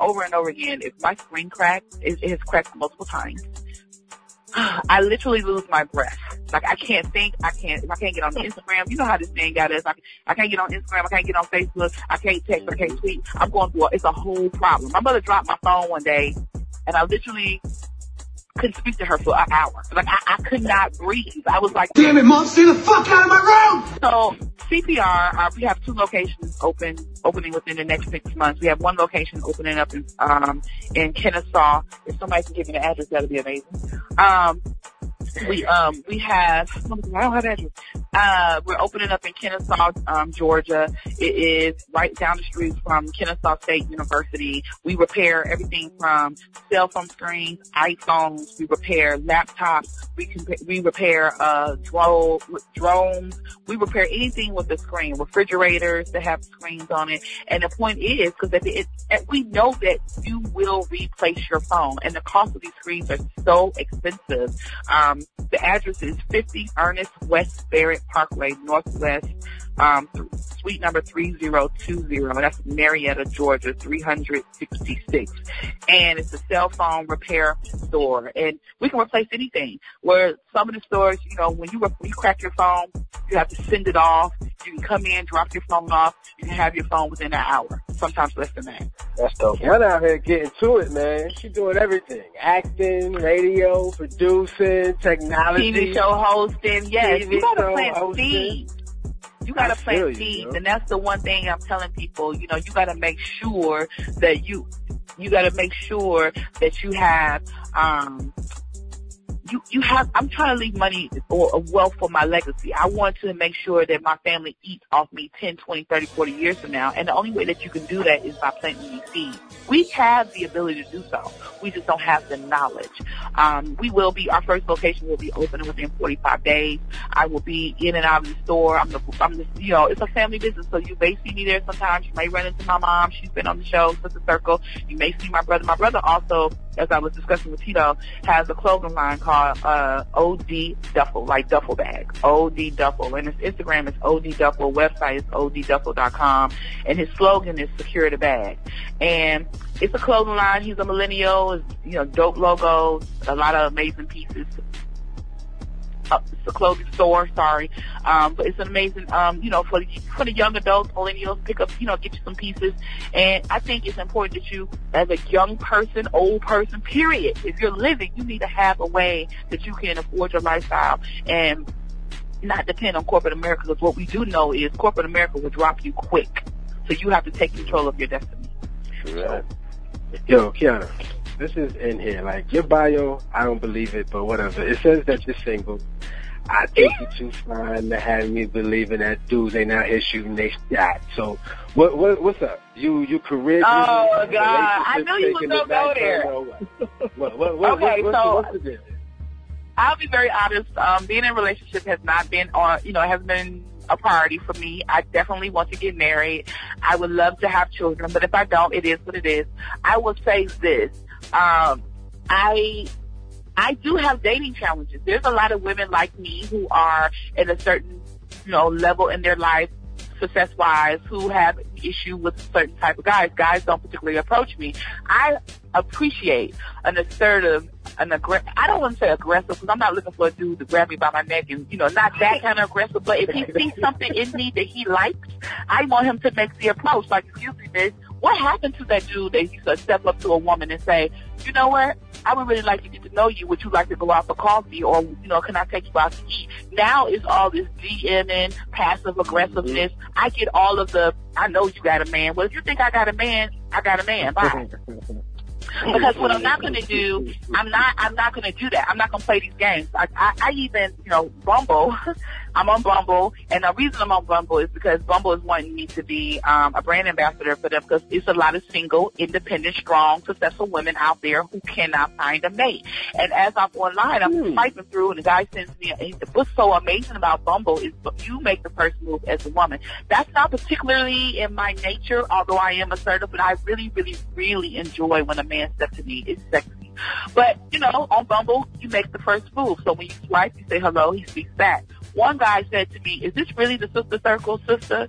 over and over again, if my screen cracks, it, has cracked multiple times. I literally lose my breath. Like I can't think. I can't. I can't get on Instagram, you know how this thing got us. I, I can't get on Instagram. I can't get on Facebook. I can't text. I can't tweet. I'm going through. A, it's a whole problem. My mother dropped my phone one day, and I literally couldn't speak to her for an hour. Like I, I could not breathe. I was like, Damn it, mom, stay the fuck out of my room! So CPR, uh, we have two locations open, opening within the next six months. We have one location opening up in, um, in Kennesaw. If somebody can give me the address, that'd be amazing. Um, we, um, we have, I don't have address. Uh, we're opening up in Kennesaw, um, Georgia. It is right down the street from Kennesaw State University. We repair everything from cell phone screens, iPhones. We repair laptops. We can, we repair, uh, drone, drones. We repair anything with a screen, refrigerators that have screens on it. And the point is, because at we know that you will replace your phone and the cost of these screens are so expensive. Um, the address is 50 Ernest West Barrett Parkway, Northwest, um, suite number 3020. That's Marietta, Georgia, 366. And it's a cell phone repair store. And we can replace anything. Where some of the stores, you know, when you, when you crack your phone, you have to send it off. You can come in, drop your phone off. You can have your phone within an hour. Sometimes less than that. That's dope. Y'all out here getting to it, man. She doing everything. Acting, radio, producing, technology. TV show hosting. Yes, TV you gotta plant seeds. You gotta I plant you, seeds, and that's the one thing I'm telling people. You know, you gotta make sure that you, you gotta make sure that you have, um, you, you have, I'm trying to leave money or wealth for my legacy. I want to make sure that my family eats off me 10, 20, 30, 40 years from now. And the only way that you can do that is by planting these seeds. We have the ability to do so. We just don't have the knowledge. Um, we will be, our first location will be opening within 45 days. I will be in and out of the store. I'm the, I'm the, you know, it's a family business, so you may see me there sometimes. You may run into my mom. She's been on the show, Sister Circle. You may see my brother. My brother also, as I was discussing with Tito, has a clothing line called, uh, OD Duffel, like duffel bag. OD Duffel. And his Instagram is OD Duffel. Website is ODDuffel.com. And his slogan is secure the bag. And it's a clothing line. He's a millennial. It's, you know, dope logo, a lot of amazing pieces. Uh, a clothing store, sorry. Um, but it's an amazing, um, you know, for the, for the young adults, millennials, pick up, you know, get you some pieces. And I think it's important that you, as a young person, old person, period, if you're living, you need to have a way that you can afford your lifestyle and not depend on corporate America because what we do know is corporate America will drop you quick. So you have to take control of your destiny. Right. Yo, Kiana, this is in here. Like your bio, I don't believe it, but whatever. It says that you're single. I think you're too fine to have me believing that dudes ain't out here shooting they shot. So, what, what what's up? You you career? Oh, business, God. I knew you was gonna go there. What? What, what, Okay, what, what's, so- what's the deal? I'll be very honest. Um, being in a relationship has not been on, you know, has been a priority for me. I definitely want to get married. I would love to have children, but if I don't, it is what it is. I will say this. Um, I, I do have dating challenges. There's a lot of women like me who are at a certain, you know, level in their life, success wise, who have an issue with certain type of guys. Guys don't particularly approach me. I appreciate an assertive, an aggressive, I don't want to say aggressive because I'm not looking for a dude to grab me by my neck and, you know, not that kind of aggressive, but if he sees something in me that he likes, I want him to make the approach. Like, excuse me, miss, what happened to that dude that used to step up to a woman and say, you know what, I would really like to get to know you. Would you like to go out for coffee or, you know, can I take you out to eat? Now is all this DMing, passive aggressiveness. Mm-hmm. I get all of the, I know you got a man. Well, if you think I got a man, I got a man. Bye. Because what I'm not going to do, I'm not, I'm not going to do that. I'm not going to play these games. I, I, I even, you know, Bumble, I'm on Bumble, and the reason I'm on Bumble is because Bumble is wanting me to be um, a brand ambassador for them because it's a lot of single, independent, strong, successful women out there who cannot find a mate. And as I'm online, I'm Hmm. swiping through, and the guy sends me. A, what's so amazing about Bumble is you make the first move as a woman. That's not particularly in my nature, although I am assertive, but I really, really, really enjoy when a man steps to me. It's sexy. But, you know, on Bumble, you make the first move. So when you swipe, you say hello, he speaks back. One guy said to me, is this really the sister circle, sister?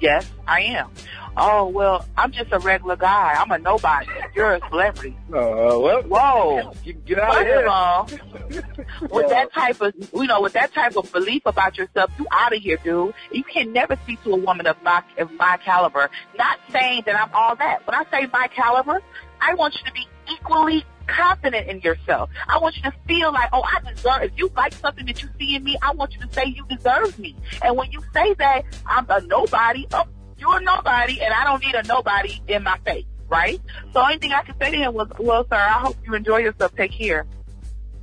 Yes, I am. Oh, well, I'm just a regular guy. I'm a nobody. You're a celebrity. Oh, well. Whoa. You get out of First here. of all, with that type of, you know, with that type of belief about yourself, you out of here, dude. You can never speak to a woman of my, of my caliber. Not saying that I'm all that. When I say my caliber, I want you to be equally confident in yourself. I want you to feel like, oh, I deserve, if you like something that you see in me, I want you to say you deserve me. And when you say that, I'm a nobody, oh, you're a nobody, and I don't need a nobody in my face, right? So only thing I could say to him was, well, sir, I hope you enjoy yourself. Take care.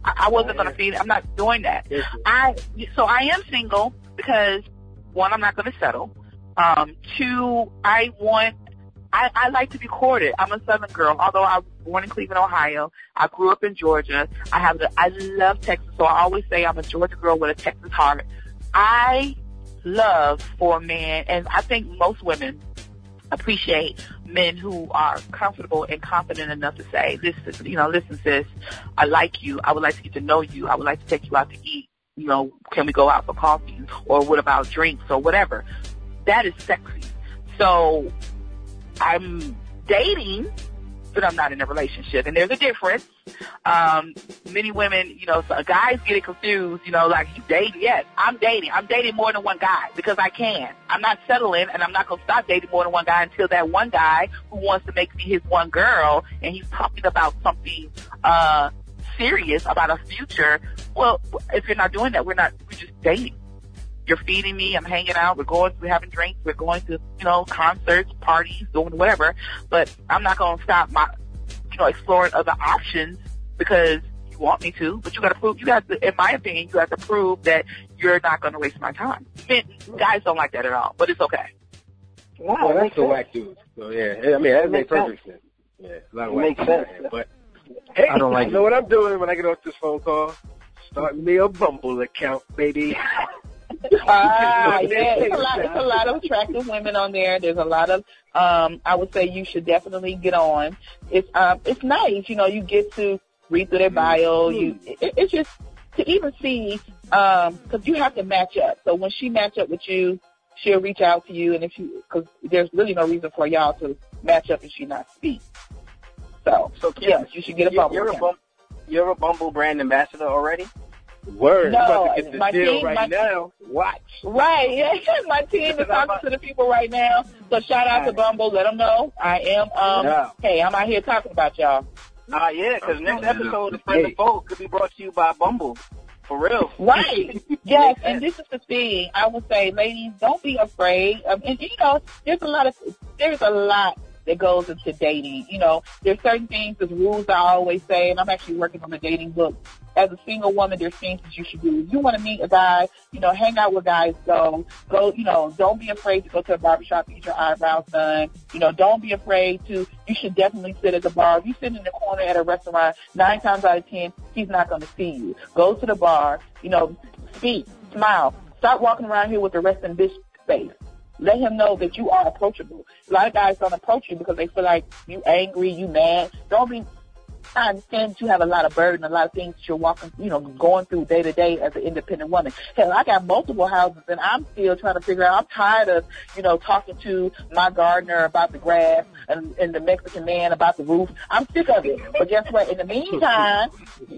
I, I wasn't going to feed. I'm not doing that. I so I am single because one, I'm not going to settle. Um, two, I want. I, I like to be courted. I'm a Southern girl. Although I was born in Cleveland, Ohio, I grew up in Georgia. I have the. I love Texas, so I always say I'm a Georgia girl with a Texas heart. I love for a man, and I think most women appreciate men who are comfortable and confident enough to say, listen, you know, listen, sis, I like you. I would like to get to know you. I would like to take you out to eat. You know, can we go out for coffee? Or what about drinks or whatever? That is sexy. So I'm dating, but I'm not in a relationship. And there's a difference. Um, many women, you know, so guys get it confused, you know, like you dating. Yes, I'm dating. I'm dating more than one guy because I can. I'm not settling and I'm not going to stop dating more than one guy until that one guy who wants to make me his one girl and he's talking about something, uh, serious about a future. Well, if you're not doing that, we're not, we're just dating. You're feeding me. I'm hanging out. We're going. We're having drinks. We're going to, you know, concerts, parties, doing whatever. But I'm not going to stop my, you know, exploring other options because you want me to. But you got to prove. You got to, in my opinion, you have to prove that you're not going to waste my time. Men, guys don't like that at all. But it's okay. Well, that's a whack dude. So yeah, I mean that makes perfect sense. Yeah, a lot of It whack makes dudes sense. But hey, I don't like you know what I'm doing when I get off this phone call? Starting me a Bumble account, baby. Ah, yeah, it's a lot. It's a lot of attractive women on there. There's a lot of. Um, I would say you should definitely get on. It's um, it's nice. You know, you get to read through their bio. You, it, it's just to even see, um, because you have to match up. So when she match up with you, she'll reach out to you, and if you, because there's really no reason for y'all to match up and she not speak. So, So yes, you should get a bubble. You're a, bum, you're a Bumble brand ambassador already. Word, No, I'm about to get this my deal team- right my- now. Watch. Right, yeah. My team is talking to the people right now. So shout out to Bumble. Let them know I am. Um, Yeah. hey, I'm out here talking about y'all. Ah, yeah, because next episode of Friend of Foe could be brought to you by Bumble. For real. Right. yes, and this is the thing. I would say, ladies, don't be afraid. Um, and you know, there's a lot of there's a lot that goes into dating. You know, there's certain things, there's rules I always say, and I'm actually working on a dating book. As a single woman, there's things that you should do. If you want to meet a guy, you know, hang out with guys, go, go, you know, don't be afraid to go to a barbershop get your eyebrows done. You know, don't be afraid to, you should definitely sit at the bar. If you sit in the corner at a restaurant, nine times out of ten, he's not going to see you. Go to the bar, you know, speak, smile. Stop walking around here with the resting bitch face. Let him know that you are approachable. A lot of guys don't approach you because they feel like you angry, you mad. Don't be. I understand you have a lot of burden, a lot of things that you're walking, you know, going through day to day as an independent woman. Hell, I got multiple houses and I'm still trying to figure out, I'm tired of, you know, talking to my gardener about the grass and, and the Mexican man about the roof. I'm sick of it. But guess what? In the meantime,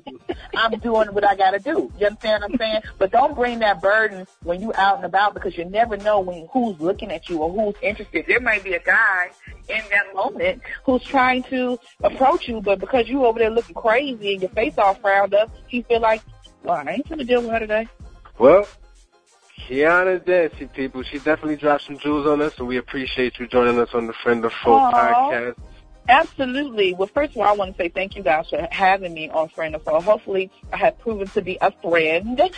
I'm doing what I gotta do. You understand what I'm saying? But don't bring that burden when you out and about because you never know when who's looking at you or who's interested. There might be a guy in that moment who's trying to approach you, but because you over there looking crazy and your face all frowned up, he feel like, well, I ain't gonna deal with her today. Well, Kiana Dancie, people, she definitely dropped some jewels on us, and we appreciate you joining us on the Friend of Foe Aw. podcast. Absolutely. Well, first of all, I want to say thank you guys for having me on Friend of Foe. Hopefully, I have proven to be a friend.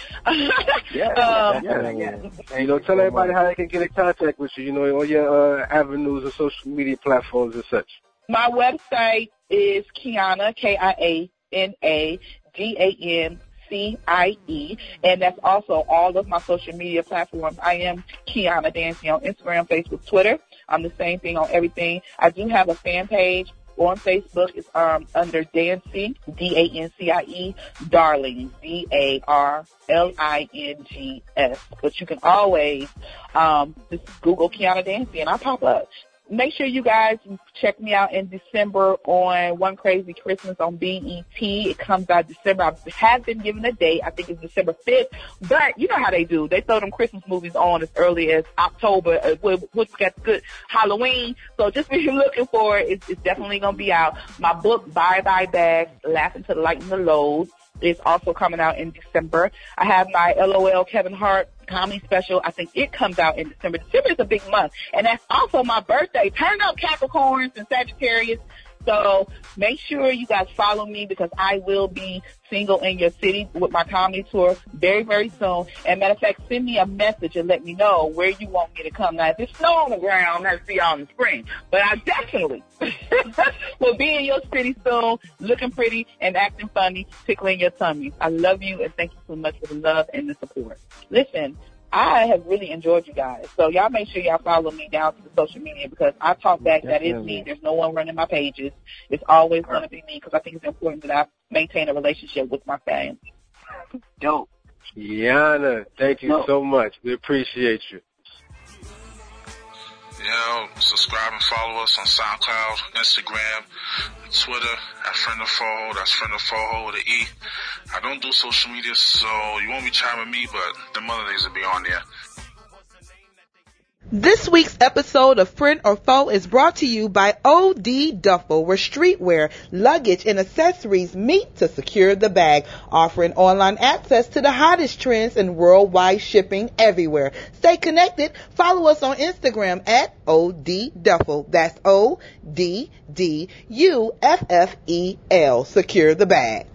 Yeah, Um, yeah, yeah. And, you know, tell everybody how they can get in contact with you. You know, all your uh, avenues and social media platforms and such. My website is Kiana, K-I-A-N-A-D-A-N-C-I-E, and that's also all of my social media platforms. I am Kiana Dancie on Instagram, Facebook, Twitter. I'm the same thing on everything. I do have a fan page on Facebook. It's um, under Dancie, D-A-N-C-I-E, Darling, D-A-R-L-I-N-G-S. But you can always um, just Google Kiana Dancie and I pop up. Make sure you guys check me out in December on One Crazy Christmas on BET. It comes out December. I have been given a date. I think it's December 5th. But you know how they do. They throw them Christmas movies on as early as October, uh, wh- which gets good Halloween. So just be looking for it. It's, it's definitely going to be out. My book, Bye Bye Bags, Laughing to Lighten the Load is also coming out in December. I have my LOL Kevin Hart comedy special. I think it comes out in December. December is a big month. And that's also my birthday. Turn up Capricorns and Sagittarius. So make sure you guys follow me because I will be single in your city with my comedy tour very, very soon. And matter of fact, send me a message and let me know where you want me to come. Now, if it's snow on the ground, I'll see y'all in the spring. But I definitely will be in your city soon, looking pretty and acting funny, tickling your tummy. I love you and thank you so much for the love and the support. Listen, I have really enjoyed you guys. So y'all make sure y'all follow me down to the social media because I talk back. That is me. There's no one running my pages. It's always going to be me because I think it's important that I maintain a relationship with my fans. Dope. Yana, thank you so much. We appreciate you. You know, subscribe and follow us on SoundCloud, Instagram, Twitter at Friend of Foho. That's Friend of Foho with an E. I don't do social media, so you won't be chiming me, but the other things will be on there. This week's episode of Friend or Foe is brought to you by OD Duffel, where streetwear, luggage, and accessories meet to secure the bag, offering online access to the hottest trends and worldwide shipping everywhere. Stay connected. Follow us on Instagram at OD Duffel. That's O D D U F F E L. Secure the bag.